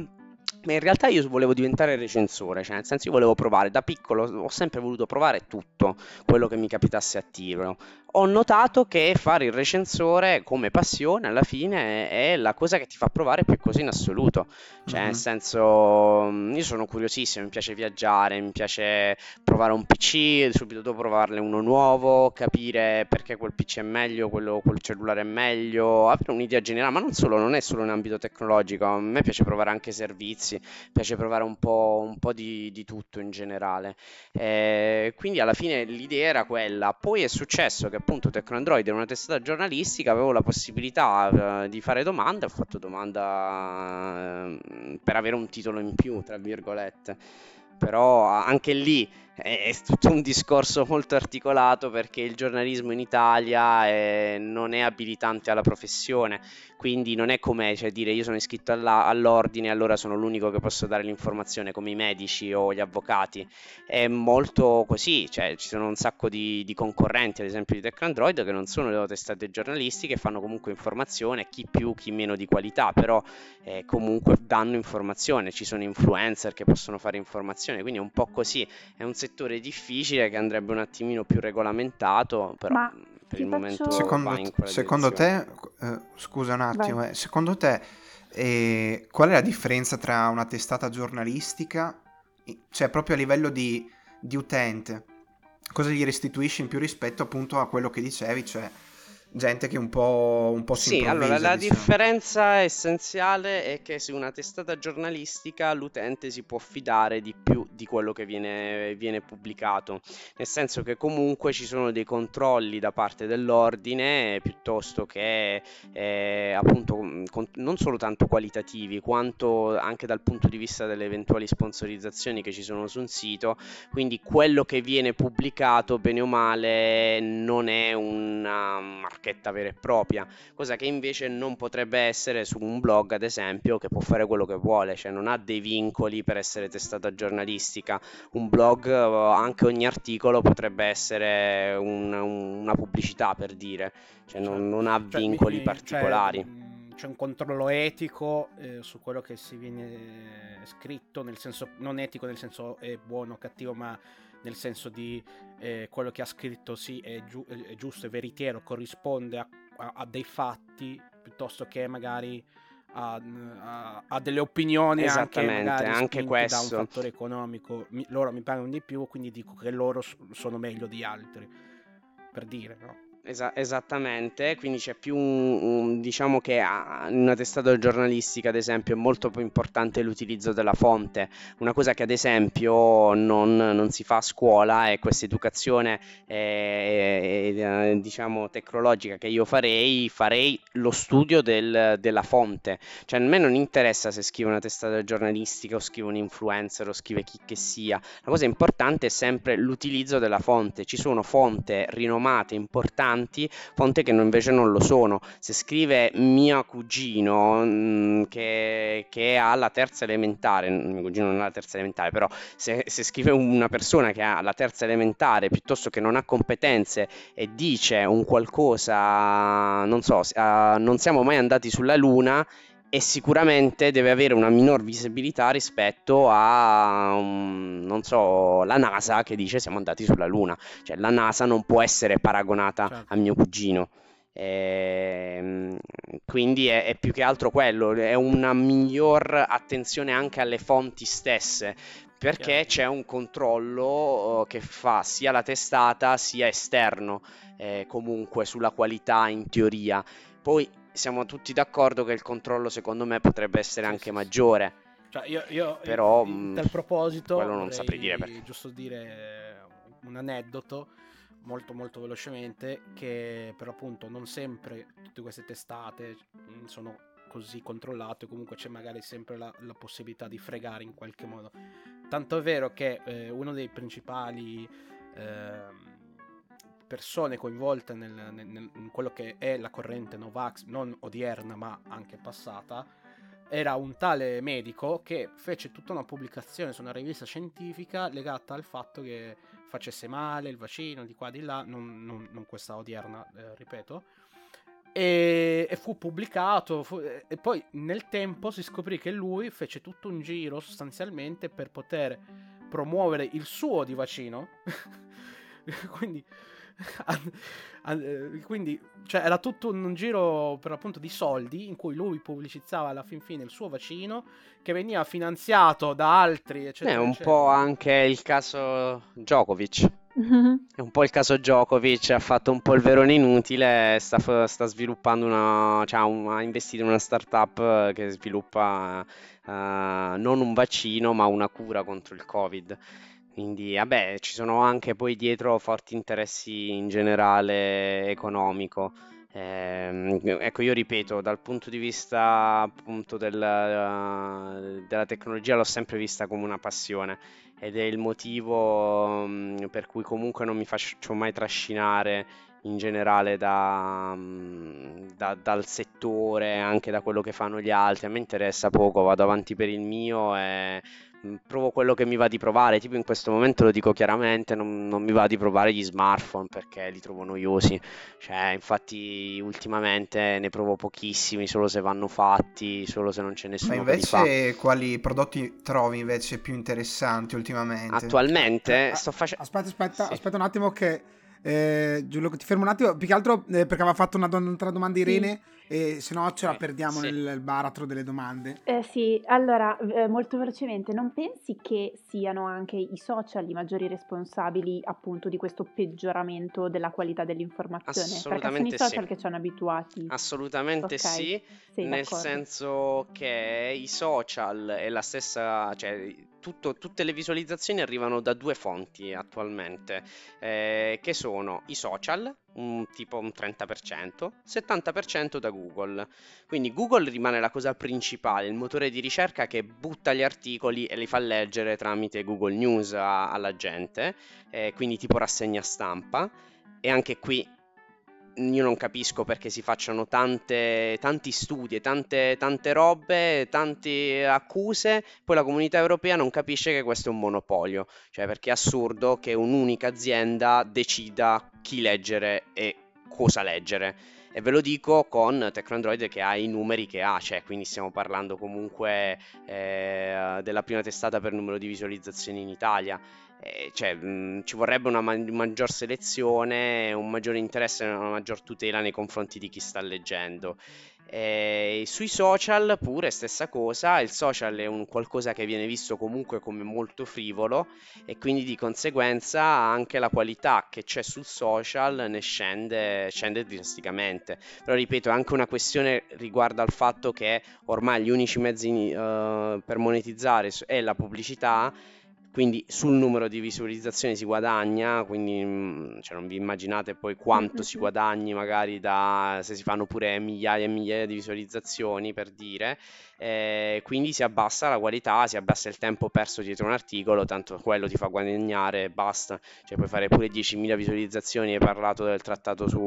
in realtà io volevo diventare recensore, cioè nel senso io volevo provare, da piccolo ho sempre voluto provare tutto quello che mi capitasse a tiro ho notato che fare il recensore come passione alla fine è la cosa che ti fa provare più cose in assoluto. Cioè, mm-hmm. nel senso, mm, io sono curiosissimo, mi piace viaggiare, mi piace provare un PC, subito dopo provarne uno nuovo, capire perché quel PC è meglio, quello, quel cellulare è meglio, avere un'idea generale, ma non solo, non è solo in ambito tecnologico, a me piace provare anche servizi, piace provare un po', un po di, di, tutto in generale. Eh, quindi alla fine l'idea era quella, poi è successo che appunto Tecnoandroid era una testata giornalistica, avevo la possibilità uh, di fare domande, ho fatto domanda uh, per avere un titolo in più, tra virgolette. Però anche lì è tutto un discorso molto articolato perché il giornalismo in Italia è, non è abilitante alla professione, quindi non è come cioè, dire io sono iscritto alla, all'ordine allora sono l'unico che posso dare l'informazione come i medici o gli avvocati, è molto così, cioè, ci sono un sacco di, di concorrenti ad esempio di Tech Android che non sono testate giornalistiche, fanno comunque informazione, chi più, chi meno di qualità, però eh, comunque danno informazione, ci sono influencer che possono fare informazione, quindi è un po' così, è un settore difficile che andrebbe un attimino più regolamentato, però Ma per il momento secondo, secondo te, eh, scusa un attimo, eh, secondo te eh, qual è la differenza tra una testata giornalistica, cioè proprio a livello di, di utente, cosa gli restituisce in più rispetto appunto a quello che dicevi, cioè gente che un po', un po si Sì, allora la diciamo. differenza essenziale è che su una testata giornalistica l'utente si può fidare di più di quello che viene, viene pubblicato, nel senso che comunque ci sono dei controlli da parte dell'ordine piuttosto che eh, appunto mh, con- non solo tanto qualitativi quanto anche dal punto di vista delle eventuali sponsorizzazioni che ci sono su un sito, quindi quello che viene pubblicato bene o male non è una marchetta vera e propria, cosa che invece non potrebbe essere su un blog, ad esempio, che può fare quello che vuole, cioè non ha dei vincoli per essere testata giornalistica. Un blog, eh, anche ogni articolo potrebbe essere un- una pubblicità per dire, cioè non, non ha Cioè, vincoli mi- cioè, particolari. mh, c'è un controllo etico eh, su quello che si viene scritto, nel senso non etico nel senso è buono o cattivo, ma nel senso di eh, quello che ha scritto sì è, giu- è giusto, è veritiero, corrisponde a, a- a dei fatti piuttosto che magari a, a- delle opinioni anche, Esattamente, magari anche spinte questo. da un fattore economico. Mi- loro mi pagano di più, quindi dico che loro sono meglio di altri, per dire, no? Esa- esattamente, quindi c'è più un, un- diciamo che in una testata giornalistica, ad esempio, è molto più importante l'utilizzo della fonte. Una cosa che ad esempio non, non si fa a scuola è questa educazione eh, eh, diciamo tecnologica che io farei, farei lo studio del- della fonte. Cioè, a me non interessa se scrive una testata giornalistica o scrive un influencer o scrive chi che sia. La cosa importante è sempre l'utilizzo della fonte. Ci sono fonti rinomate, importanti, fonti che non- invece non lo sono. Se scrive mio cugino mh, che, che ha la terza elementare, mio cugino non ha la terza elementare, però se, se scrive una persona che ha la terza elementare piuttosto che non ha competenze e dice un qualcosa, non so, ah, non siamo mai andati sulla Luna e sicuramente deve avere una minor visibilità rispetto a, um, non so, la NASA che dice siamo andati sulla Luna. Cioè la NASA non può essere paragonata Certo. a mio cugino. Ehm, quindi è, è più che altro quello, è una miglior attenzione anche alle fonti stesse, perché c'è un controllo eh, che fa sia la testata sia esterno, eh, comunque sulla qualità in teoria. Poi siamo tutti d'accordo che il controllo secondo me potrebbe essere anche maggiore. Cioè, io, io Però, in mh, tal proposito, quello non saprei dire perché. giusto dire un aneddoto molto molto velocemente che per appunto non sempre tutte queste testate mh, sono così controllate, comunque c'è magari sempre la, la possibilità di fregare in qualche modo. Tanto è vero che eh, uno dei principali ehm, persone coinvolte nel, nel- in quello che è la corrente Novax, non odierna ma anche passata, era un tale medico che fece tutta una pubblicazione su una rivista scientifica legata al fatto che facesse male il vaccino di qua di là, non, non- non questa odierna, eh, ripeto. E, e fu pubblicato fu- e poi nel tempo si scoprì che lui fece tutto un giro sostanzialmente per poter promuovere il suo di vaccino quindi quindi cioè, era tutto un giro per appunto di soldi in cui lui pubblicizzava alla fin fine il suo vaccino che veniva finanziato da altri eccetera È un eccetera. po' anche il caso Djokovic. È un po' il caso Djokovic, ha fatto un po' il verone inutile, sta, sta sviluppando una, cioè un- ha investito in una startup eh, che sviluppa eh, non un vaccino ma una cura contro il Covid. Quindi, vabbè, ci sono anche poi dietro forti interessi in generale economico. Ehm, ecco, io ripeto, dal punto di vista appunto del- della tecnologia l'ho sempre vista come una passione ed è il motivo mm, per cui comunque non mi faccio mai trascinare in generale da, mm, da- dal settore, anche da quello che fanno gli altri. A me interessa poco, vado avanti per il mio e provo quello che mi va di provare. Tipo in questo momento lo dico chiaramente, non, non mi va di provare gli smartphone perché li trovo noiosi. Cioè, infatti ultimamente ne provo pochissimi, solo se vanno fatti, solo se non c'è Ma nessuno che li fa. invece quali prodotti trovi invece più interessanti ultimamente? Attualmente Ah, sto facendo... Aspetta, aspetta, Sì. aspetta un attimo che Eh, Giulio, ti fermo un attimo, più che altro eh, perché aveva fatto una do- un'altra domanda Irene e se no ce la Eh, perdiamo sì. nel baratro delle domande. Eh sì, allora, eh, molto velocemente, non pensi che siano anche i social i maggiori responsabili appunto di questo peggioramento della qualità dell'informazione? Perché sono i Assolutamente sì. social che ci hanno abituati. Assolutamente Ok, sì, sei nel d'accordo. senso che i social e la stessa, cioè tutto- tutte le visualizzazioni arrivano da due fonti attualmente, eh, che sono i social, un, tipo un 30%, 70% da Google. Quindi Google rimane la cosa principale, il motore di ricerca che butta gli articoli e li fa leggere tramite Google News a- alla gente, eh, quindi tipo rassegna stampa. E anche qui io non capisco perché si facciano tante, tanti studi, tante, tante robe, tante accuse, poi la comunità europea non capisce che questo è un monopolio, cioè perché è assurdo che un'unica azienda decida chi leggere e cosa leggere. E ve lo dico con Tecnoandroid che ha i numeri che ha, cioè quindi stiamo parlando comunque eh, della prima testata per numero di visualizzazioni in Italia. Eh, cioè, mh, ci vorrebbe una ma- maggior selezione, un maggiore interesse e una maggior tutela nei confronti di chi sta leggendo. Eh, sui social pure stessa cosa, il social è un qualcosa che viene visto comunque come molto frivolo e quindi di conseguenza anche la qualità che c'è sul social ne scende, scende drasticamente. Però ripeto, è anche una questione riguardo al fatto che ormai gli unici mezzi eh, per monetizzare è la pubblicità quindi sul numero di visualizzazioni si guadagna, quindi mm, cioè, non vi immaginate poi quanto si guadagni magari da se si fanno pure migliaia e migliaia di visualizzazioni per dire, eh, quindi si abbassa la qualità, si abbassa il tempo perso dietro un articolo, tanto quello ti fa guadagnare e basta, cioè puoi fare pure 10.000 visualizzazioni, hai parlato del trattato su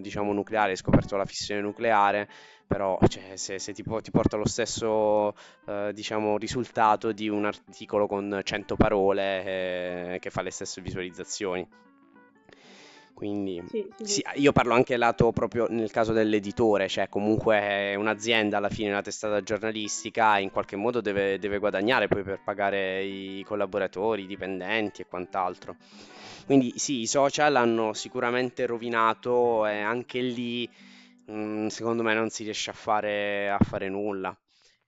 diciamo nucleare, hai scoperto la fissione nucleare, però cioè, se, se ti, po- ti porta lo stesso eh, diciamo, risultato di un articolo con 100 parole eh, che fa le stesse visualizzazioni. Quindi Sì, sì, sì, io parlo anche lato proprio nel caso dell'editore, cioè comunque è un'azienda alla fine, una testata giornalistica, in qualche modo deve, deve guadagnare poi per pagare i collaboratori, i dipendenti e quant'altro. Quindi sì, i social hanno sicuramente rovinato e anche lì mm, secondo me non si riesce a fare, a fare nulla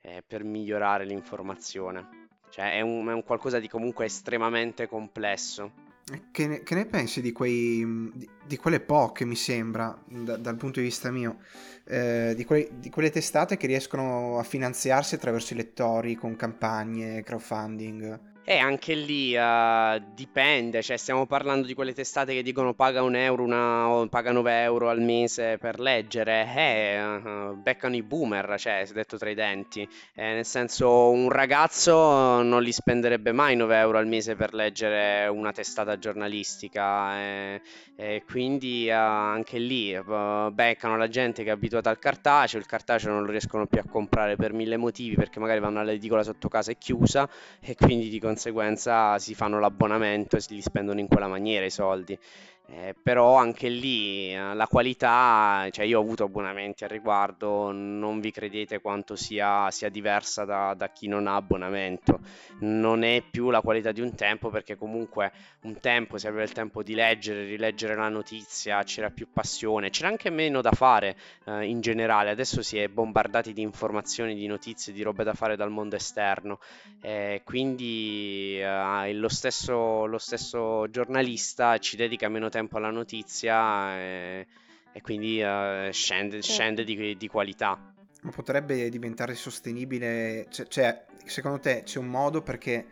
eh, per migliorare l'informazione. Cioè è un, è un qualcosa di comunque estremamente complesso. Che ne, che ne pensi di, quei, di, di quelle poche, mi sembra, da- dal punto di vista mio, eh, di, quei- di quelle testate che riescono a finanziarsi attraverso i lettori con campagne, crowdfunding? E anche lì eh, dipende, cioè stiamo parlando di quelle testate che dicono paga un euro, una, o paga 9 euro al mese per leggere, eh, eh, beccano i boomer, cioè, si è detto tra i denti, Eh, nel senso un ragazzo non li spenderebbe mai 9 euro al mese per leggere una testata giornalistica, eh, e quindi eh, anche lì beccano la gente che è abituata al cartaceo, il cartaceo non lo riescono più a comprare per mille motivi, perché magari vanno all'edicola sotto casa è chiusa e quindi di conseguenza si fanno l'abbonamento e si li spendono in quella maniera i soldi. Eh, però anche lì eh, la qualità, cioè io ho avuto abbonamenti al riguardo, non vi credete quanto sia, sia diversa da, da chi non ha abbonamento. Non è più la qualità di un tempo perché comunque un tempo si aveva il tempo di leggere, rileggere la notizia, c'era più passione, c'era anche meno da fare eh, in generale. Adesso si è bombardati di informazioni, di notizie, di robe da fare dal mondo esterno. Eh, quindi eh, lo stesso, lo stesso giornalista ci dedica meno tempo alla notizia eh, e quindi eh, scende, scende di, di qualità. Ma potrebbe diventare sostenibile? Cioè, cioè, secondo te c'è un modo perché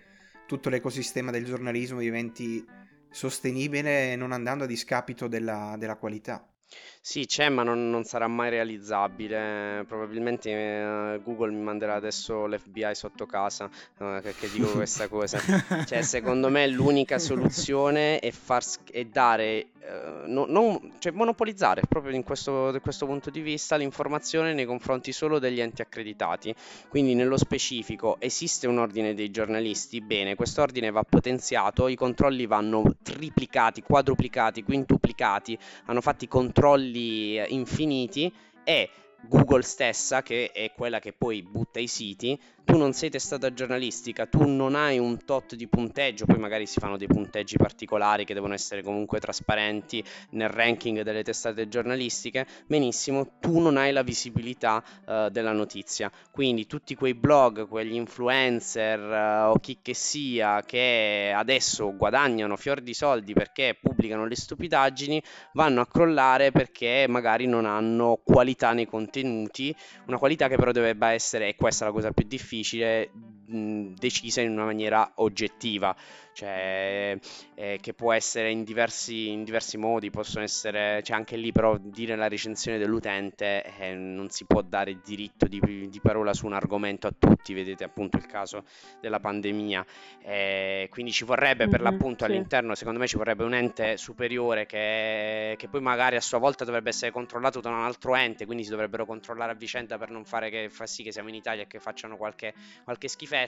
tutto l'ecosistema del giornalismo diventi sostenibile non andando a discapito della, della qualità? Sì, c'è, ma non, non sarà mai realizzabile. Probabilmente eh, Google mi manderà adesso l'FBI sotto casa eh, che, che dico questa cosa. Cioè, secondo me l'unica soluzione è, far, è dare, eh, no- non- cioè monopolizzare proprio in questo, da questo punto di vista l'informazione nei confronti solo degli enti accreditati. Quindi, nello specifico, esiste un ordine dei giornalisti? Bene, questo ordine va potenziato, i controlli vanno triplicati, quadruplicati, quintuplicati, hanno fatto controlli eh, infiniti e Google stessa, che è quella che poi butta i siti, tu non sei testata giornalistica, tu non hai un tot di punteggio, poi magari si fanno dei punteggi particolari che devono essere comunque trasparenti nel ranking delle testate giornalistiche, benissimo, tu non hai la visibilità uh, della notizia. Quindi tutti quei blog, quegli influencer uh, o chi che sia che adesso guadagnano fior di soldi perché pubblicano le stupidaggini, vanno a crollare perché magari non hanno qualità nei contenuti, una qualità che però dovrebbe essere, e questa è la cosa più difficile mh, decisa in una maniera oggettiva. Cioè, eh, che può essere in diversi, in diversi modi, possono essere, cioè anche lì però dire la recensione dell'utente eh, non si può dare diritto di, di, parola su un argomento a tutti, vedete appunto il caso della pandemia, eh, quindi ci vorrebbe per mm-hmm, l'appunto sì. all'interno, secondo me ci vorrebbe un ente superiore che, che, poi magari a sua volta dovrebbe essere controllato da un altro ente, quindi si dovrebbero controllare a vicenda per non fare che fa sì che siamo in Italia e che facciano qualche, qualche schifezza,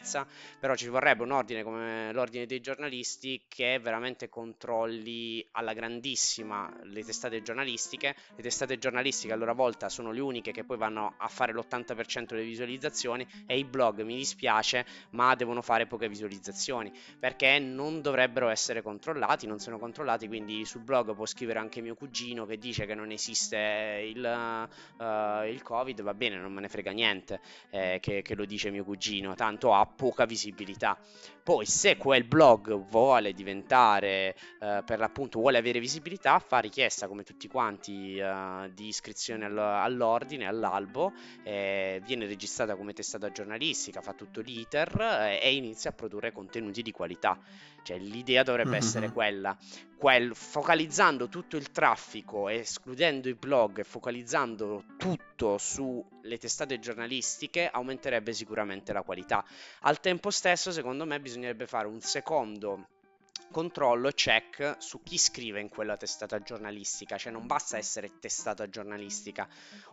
però ci vorrebbe un ordine come l'ordine dei giornalisti che veramente controlli alla grandissima le testate giornalistiche. Le testate giornalistiche a loro volta sono le uniche che poi vanno a fare l'80% delle visualizzazioni e i blog, mi dispiace, ma devono fare poche visualizzazioni perché non dovrebbero essere controllati, non sono controllati, quindi sul blog può scrivere anche mio cugino che dice che non esiste il, uh, il Covid, va bene, non me ne frega niente eh, che, che lo dice mio cugino, tanto ha poca visibilità. Poi se quel blog vuole diventare, eh, per l'appunto, vuole avere visibilità, fa richiesta come tutti quanti eh, di iscrizione all- all'ordine, all'albo, eh, viene registrata come testata giornalistica, fa tutto l'iter eh, e inizia a produrre contenuti di qualità. Cioè l'idea dovrebbe mm-hmm. essere quella, quel, focalizzando tutto il traffico, escludendo i blog e focalizzando tutto sulle testate giornalistiche, aumenterebbe sicuramente la qualità. Al tempo stesso, secondo me, bisognerebbe fare un secondo controllo check su chi scrive in quella testata giornalistica, cioè non basta essere testata giornalistica,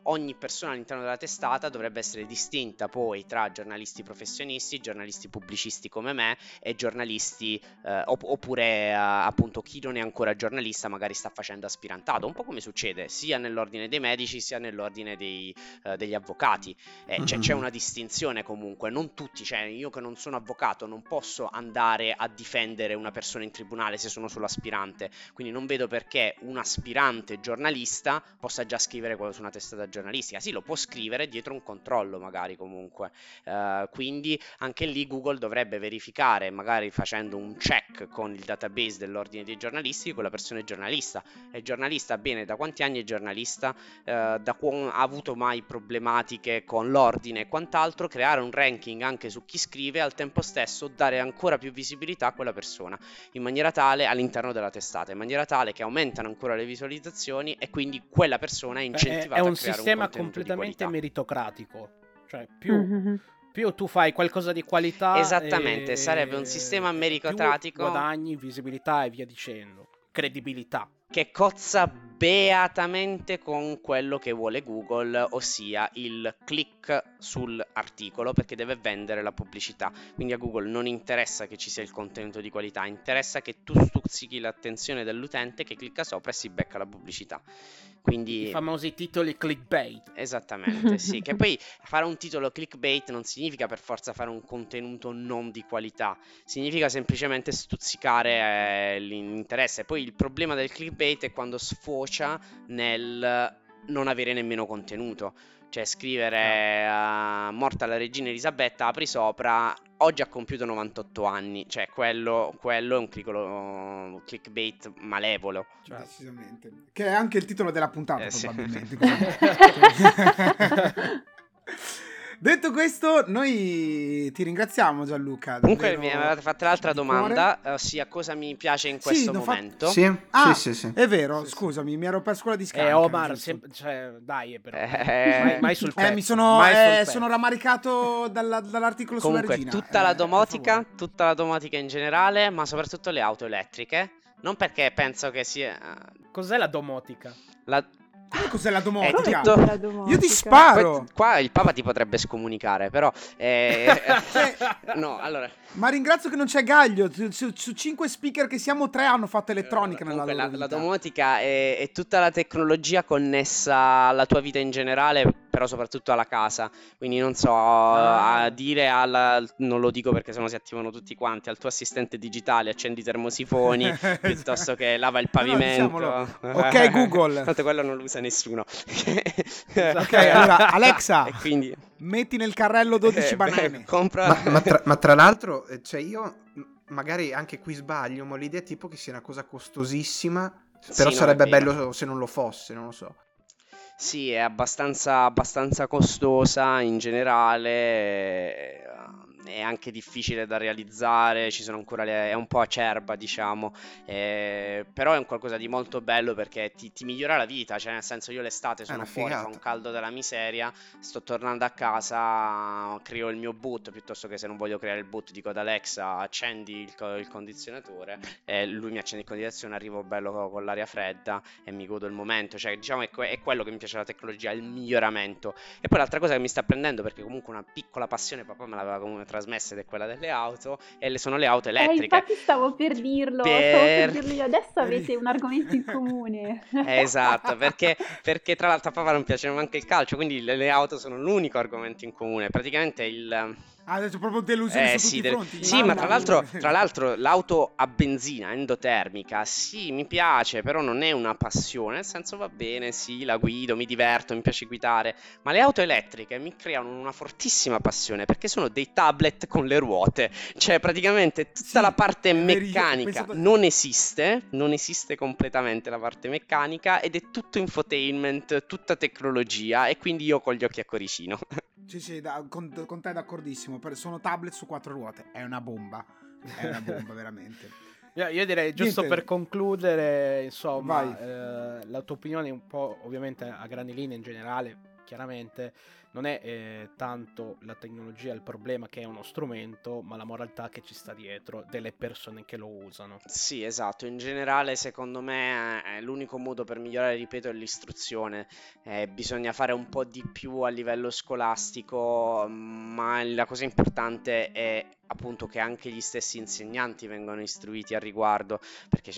ogni persona all'interno della testata dovrebbe essere distinta poi tra giornalisti professionisti, giornalisti pubblicisti come me e giornalisti eh, opp- oppure eh, appunto chi non è ancora giornalista magari sta facendo aspirantato, un po' come succede sia nell'ordine dei medici sia nell'ordine dei, eh, degli avvocati, mm-hmm. c'è, c'è una distinzione comunque, non tutti, cioè io che non sono avvocato non posso andare a difendere una persona in tribunale se sono solo aspirante, quindi non vedo perché un aspirante giornalista possa già scrivere quello su una testata giornalistica, sì lo può scrivere dietro un controllo magari comunque, uh, quindi anche lì Google dovrebbe verificare magari facendo un check con il database dell'ordine dei giornalisti quella persona è giornalista, è giornalista bene da quanti anni? È giornalista, uh, da quando ha avuto mai problematiche con l'ordine e quant'altro, creare un ranking anche su chi scrive al tempo stesso dare ancora più visibilità a quella persona in maniera tale all'interno della testata, in maniera tale che aumentano ancora le visualizzazioni e quindi quella persona è incentivata è, è un sistema un completamente meritocratico. Cioè, più, mm-hmm. più, tu fai qualcosa di qualità, esattamente, sarebbe un sistema meritocratico. Guadagni, visibilità e via dicendo, credibilità che cozza beatamente con quello che vuole Google, ossia il click sull'articolo perché deve vendere la pubblicità. Quindi a Google non interessa che ci sia il contenuto di qualità, interessa che tu stuzzichi l'attenzione dell'utente che clicca sopra e si becca la pubblicità. Quindi... I famosi titoli clickbait. Esattamente, sì. che poi fare un titolo clickbait non significa per forza fare un contenuto non di qualità, significa semplicemente stuzzicare eh, l'interesse. Poi il problema del clickbait è quando sfocia nel non avere nemmeno contenuto. Cioè scrivere uh, morta la regina Elisabetta, apri sopra, oggi ha compiuto 98 anni, cioè quello, quello è un cliccolo, clickbait malevolo. Cioè. Decisamente. Che è anche il titolo della puntata eh, probabilmente. Sì. Detto questo, noi ti ringraziamo Gianluca. Comunque mi avete fatto l'altra domanda, ossia cosa mi piace in questo sì, momento. Fa... Sì, ah, sì, sì, sì, È vero, sì, scusami, mi ero perso quella di scarica. Eh, Omar, sem- cioè, dai, però. Eh, mai, mai sul pezzo. Eh, mi sono, eh, sono rammaricato dalla, dall'articolo Comunque, sulla regina. tutta la eh, domotica, tutta la domotica in generale, ma soprattutto le auto elettriche. Non perché penso che sia... Cos'è la domotica? La Come cos'è la È domotica? tutto- La domotica. Io ti sparo! Poi- qua il Papa ti potrebbe scomunicare, però... eh, no, allora... Ma ringrazio che non c'è Gaglio. Su, cinque speaker che siamo, tre hanno fatto elettronica nella Comunque, loro la, la domotica è, è tutta la tecnologia connessa alla tua vita in generale, però soprattutto alla casa. Quindi non so, Ah. a dire alla, non lo dico perché sennò si attivano tutti quanti, al tuo assistente digitale accendi i termosifoni piuttosto che lava il No, no, pavimento. diciamolo. Ok, Google. Tanto quello non lo usa nessuno. Ok, allora, Alexa, E quindi... metti nel carrello 12 eh, banane. compra... Ma, ma tra, ma tra l'altro, eh, cioè io magari anche qui sbaglio, ma l'idea è tipo che sia una cosa costosissima, però no, sarebbe bello se non lo fosse, non lo so. Sì, è abbastanza, abbastanza costosa in generale, eh, è anche difficile da realizzare, ci sono ancora le- è un po' acerba, diciamo, eh, però è un qualcosa di molto bello perché ti, ti migliora la vita, cioè nel senso io l'estate sono fuori, fa un caldo della miseria, sto tornando a casa, creo il mio boot, piuttosto che se non voglio creare il boot dico ad Alexa accendi il, co- il condizionatore e lui mi accende il condizionatore, arrivo bello co- con l'aria fredda e mi godo il momento, cioè diciamo è, que- è quello che mi piace della tecnologia, il miglioramento. E poi l'altra cosa che mi sta prendendo, perché comunque una piccola passione papà me l'aveva comunque trasmessa ed è quella delle auto, e le sono le auto Eh, elettriche. infatti stavo per dirlo, stavo Per- per dirlo io. Adesso avete un argomento in comune. Eh, esatto, perché, perché tra l'altro a papà non piace neanche il calcio, quindi le, le auto sono l'unico argomento in comune. Praticamente il... Ah, adesso proprio delusione Eh, sì, del- sì, ma tra l'altro, tra l'altro l'auto a benzina endotermica, sì, mi piace, però non è una passione, nel senso va bene, sì, la guido, mi diverto, mi piace guidare, ma le auto elettriche mi creano una fortissima passione perché sono dei tablet con le ruote, cioè praticamente tutta Sì, la parte meccanica pensato- non esiste, non esiste completamente la parte meccanica ed è tutto infotainment, tutta tecnologia e quindi io con gli occhi a coricino. Sì, sì, da- con, con te d'accordissimo. per- sono tablet su quattro ruote. È una bomba. È una bomba, veramente. Io, io direi, giusto Niente. per concludere, insomma, eh, la tua opinione un po', ovviamente a grandi linee in generale, chiaramente, non è eh, tanto la tecnologia il problema che è uno strumento, ma la moralità che ci sta dietro delle persone che lo usano. Sì, esatto, in generale secondo me eh, l'unico modo per migliorare, ripeto, è l'istruzione. Eh, bisogna fare un po' di più a livello scolastico, ma la cosa importante è appunto che anche gli stessi insegnanti vengano istruiti al riguardo, perché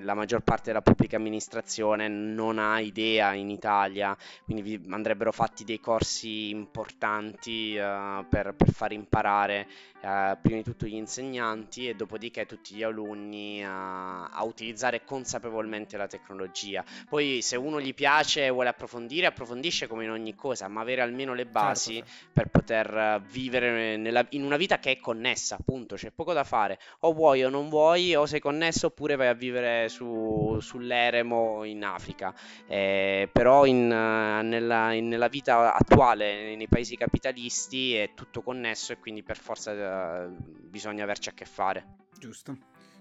la maggior parte della pubblica amministrazione non ha idea in Italia, quindi vi- andrebbero fatti dei corsi importanti eh, per, per far imparare eh, prima di tutto gli insegnanti e dopodiché tutti gli alunni a, a utilizzare consapevolmente la tecnologia. Poi se uno gli piace e vuole approfondire, approfondisce come in ogni cosa, ma avere almeno le basi Certo, certo. per poter vivere nella- in una vita che è connessa, appunto, c'è poco da fare. O vuoi o non vuoi, o sei connesso oppure vai a vivere su, sull'eremo in Africa. Eh, però in, eh, nella, in- nella vita attuale, nei paesi capitalisti, è tutto connesso e quindi per forza eh, bisogna averci a che fare. Giusto,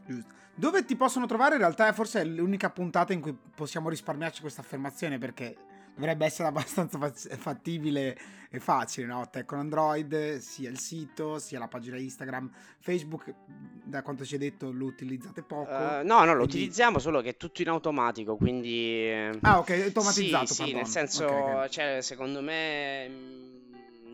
giusto. Dove ti possono trovare? In realtà, forse è l'unica puntata in cui possiamo risparmiarci questa affermazione perché dovrebbe essere abbastanza fattibile e facile, no? Tech con Android, sia il sito, sia la pagina Instagram, Facebook, da quanto ci hai detto lo utilizzate poco. Eh, no, no, lo quindi- utilizziamo solo che è tutto in automatico, quindi... eh, Ah, ok, automatizzato, Sì, sì, nel senso, Ok, ok. cioè, secondo me, mh,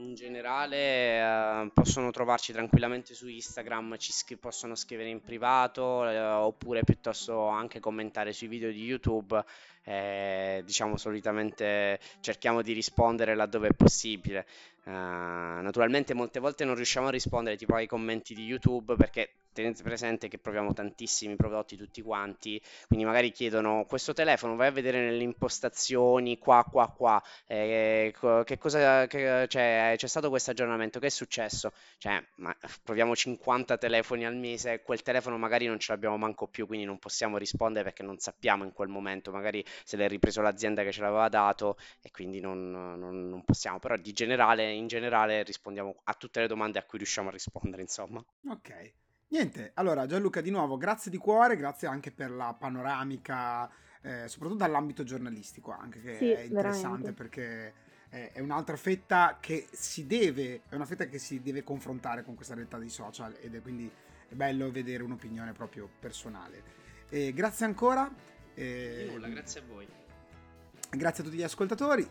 in generale, eh, possono trovarci tranquillamente su Instagram, ci scri- possono scrivere in privato, eh, oppure piuttosto anche commentare sui video di YouTube. eh, diciamo, solitamente cerchiamo di rispondere laddove è possibile. Eh, naturalmente molte volte non riusciamo a rispondere tipo ai commenti di YouTube perché tenete presente che proviamo tantissimi prodotti tutti quanti, quindi magari chiedono questo telefono, vai a vedere nelle impostazioni qua qua qua, eh, che cosa che- cioè, c'è stato questo aggiornamento, che è successo? Cioè, ma proviamo 50 telefoni al mese, quel telefono magari non ce l'abbiamo manco più, quindi non possiamo rispondere perché non sappiamo in quel momento, magari se l'è ripreso l'azienda che ce l'aveva dato e quindi non, non- non possiamo, però di generale, in generale rispondiamo a tutte le domande a cui riusciamo a rispondere, insomma. Ok. Niente, allora Gianluca di nuovo grazie di cuore, grazie anche per la panoramica, eh, soprattutto dall'ambito giornalistico anche, che Sì, è interessante veramente. perché è, è un'altra fetta che si deve, è una fetta che si deve confrontare con questa realtà dei social ed è quindi è bello vedere un'opinione proprio personale. E grazie ancora. e- Di nulla, grazie a voi. Grazie a tutti gli ascoltatori.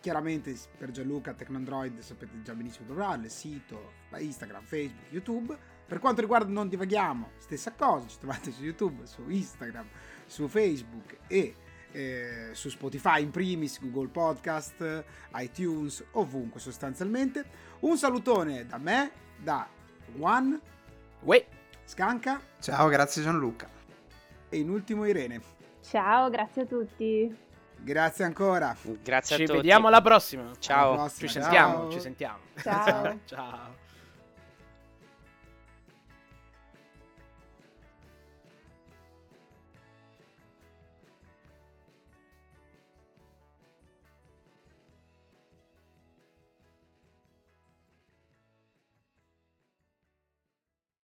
Chiaramente per Gianluca Tecnandroid sapete già benissimo dove trovarle, sito, Instagram, Facebook, YouTube. Per quanto riguarda Non Divaghiamo, stessa cosa, ci trovate su YouTube, su Instagram, su Facebook e eh, su Spotify in primis, Google Podcast, iTunes, ovunque sostanzialmente. Un salutone da me, da Juan, Uè. Scanca Ciao, grazie Gianluca. e in ultimo Irene. Ciao, grazie a tutti. Grazie ancora. Grazie Ci a tutti. vediamo alla prossima. Ciao. Alla prossima. Ci Ciao. sentiamo, ci sentiamo. Ciao. Ciao.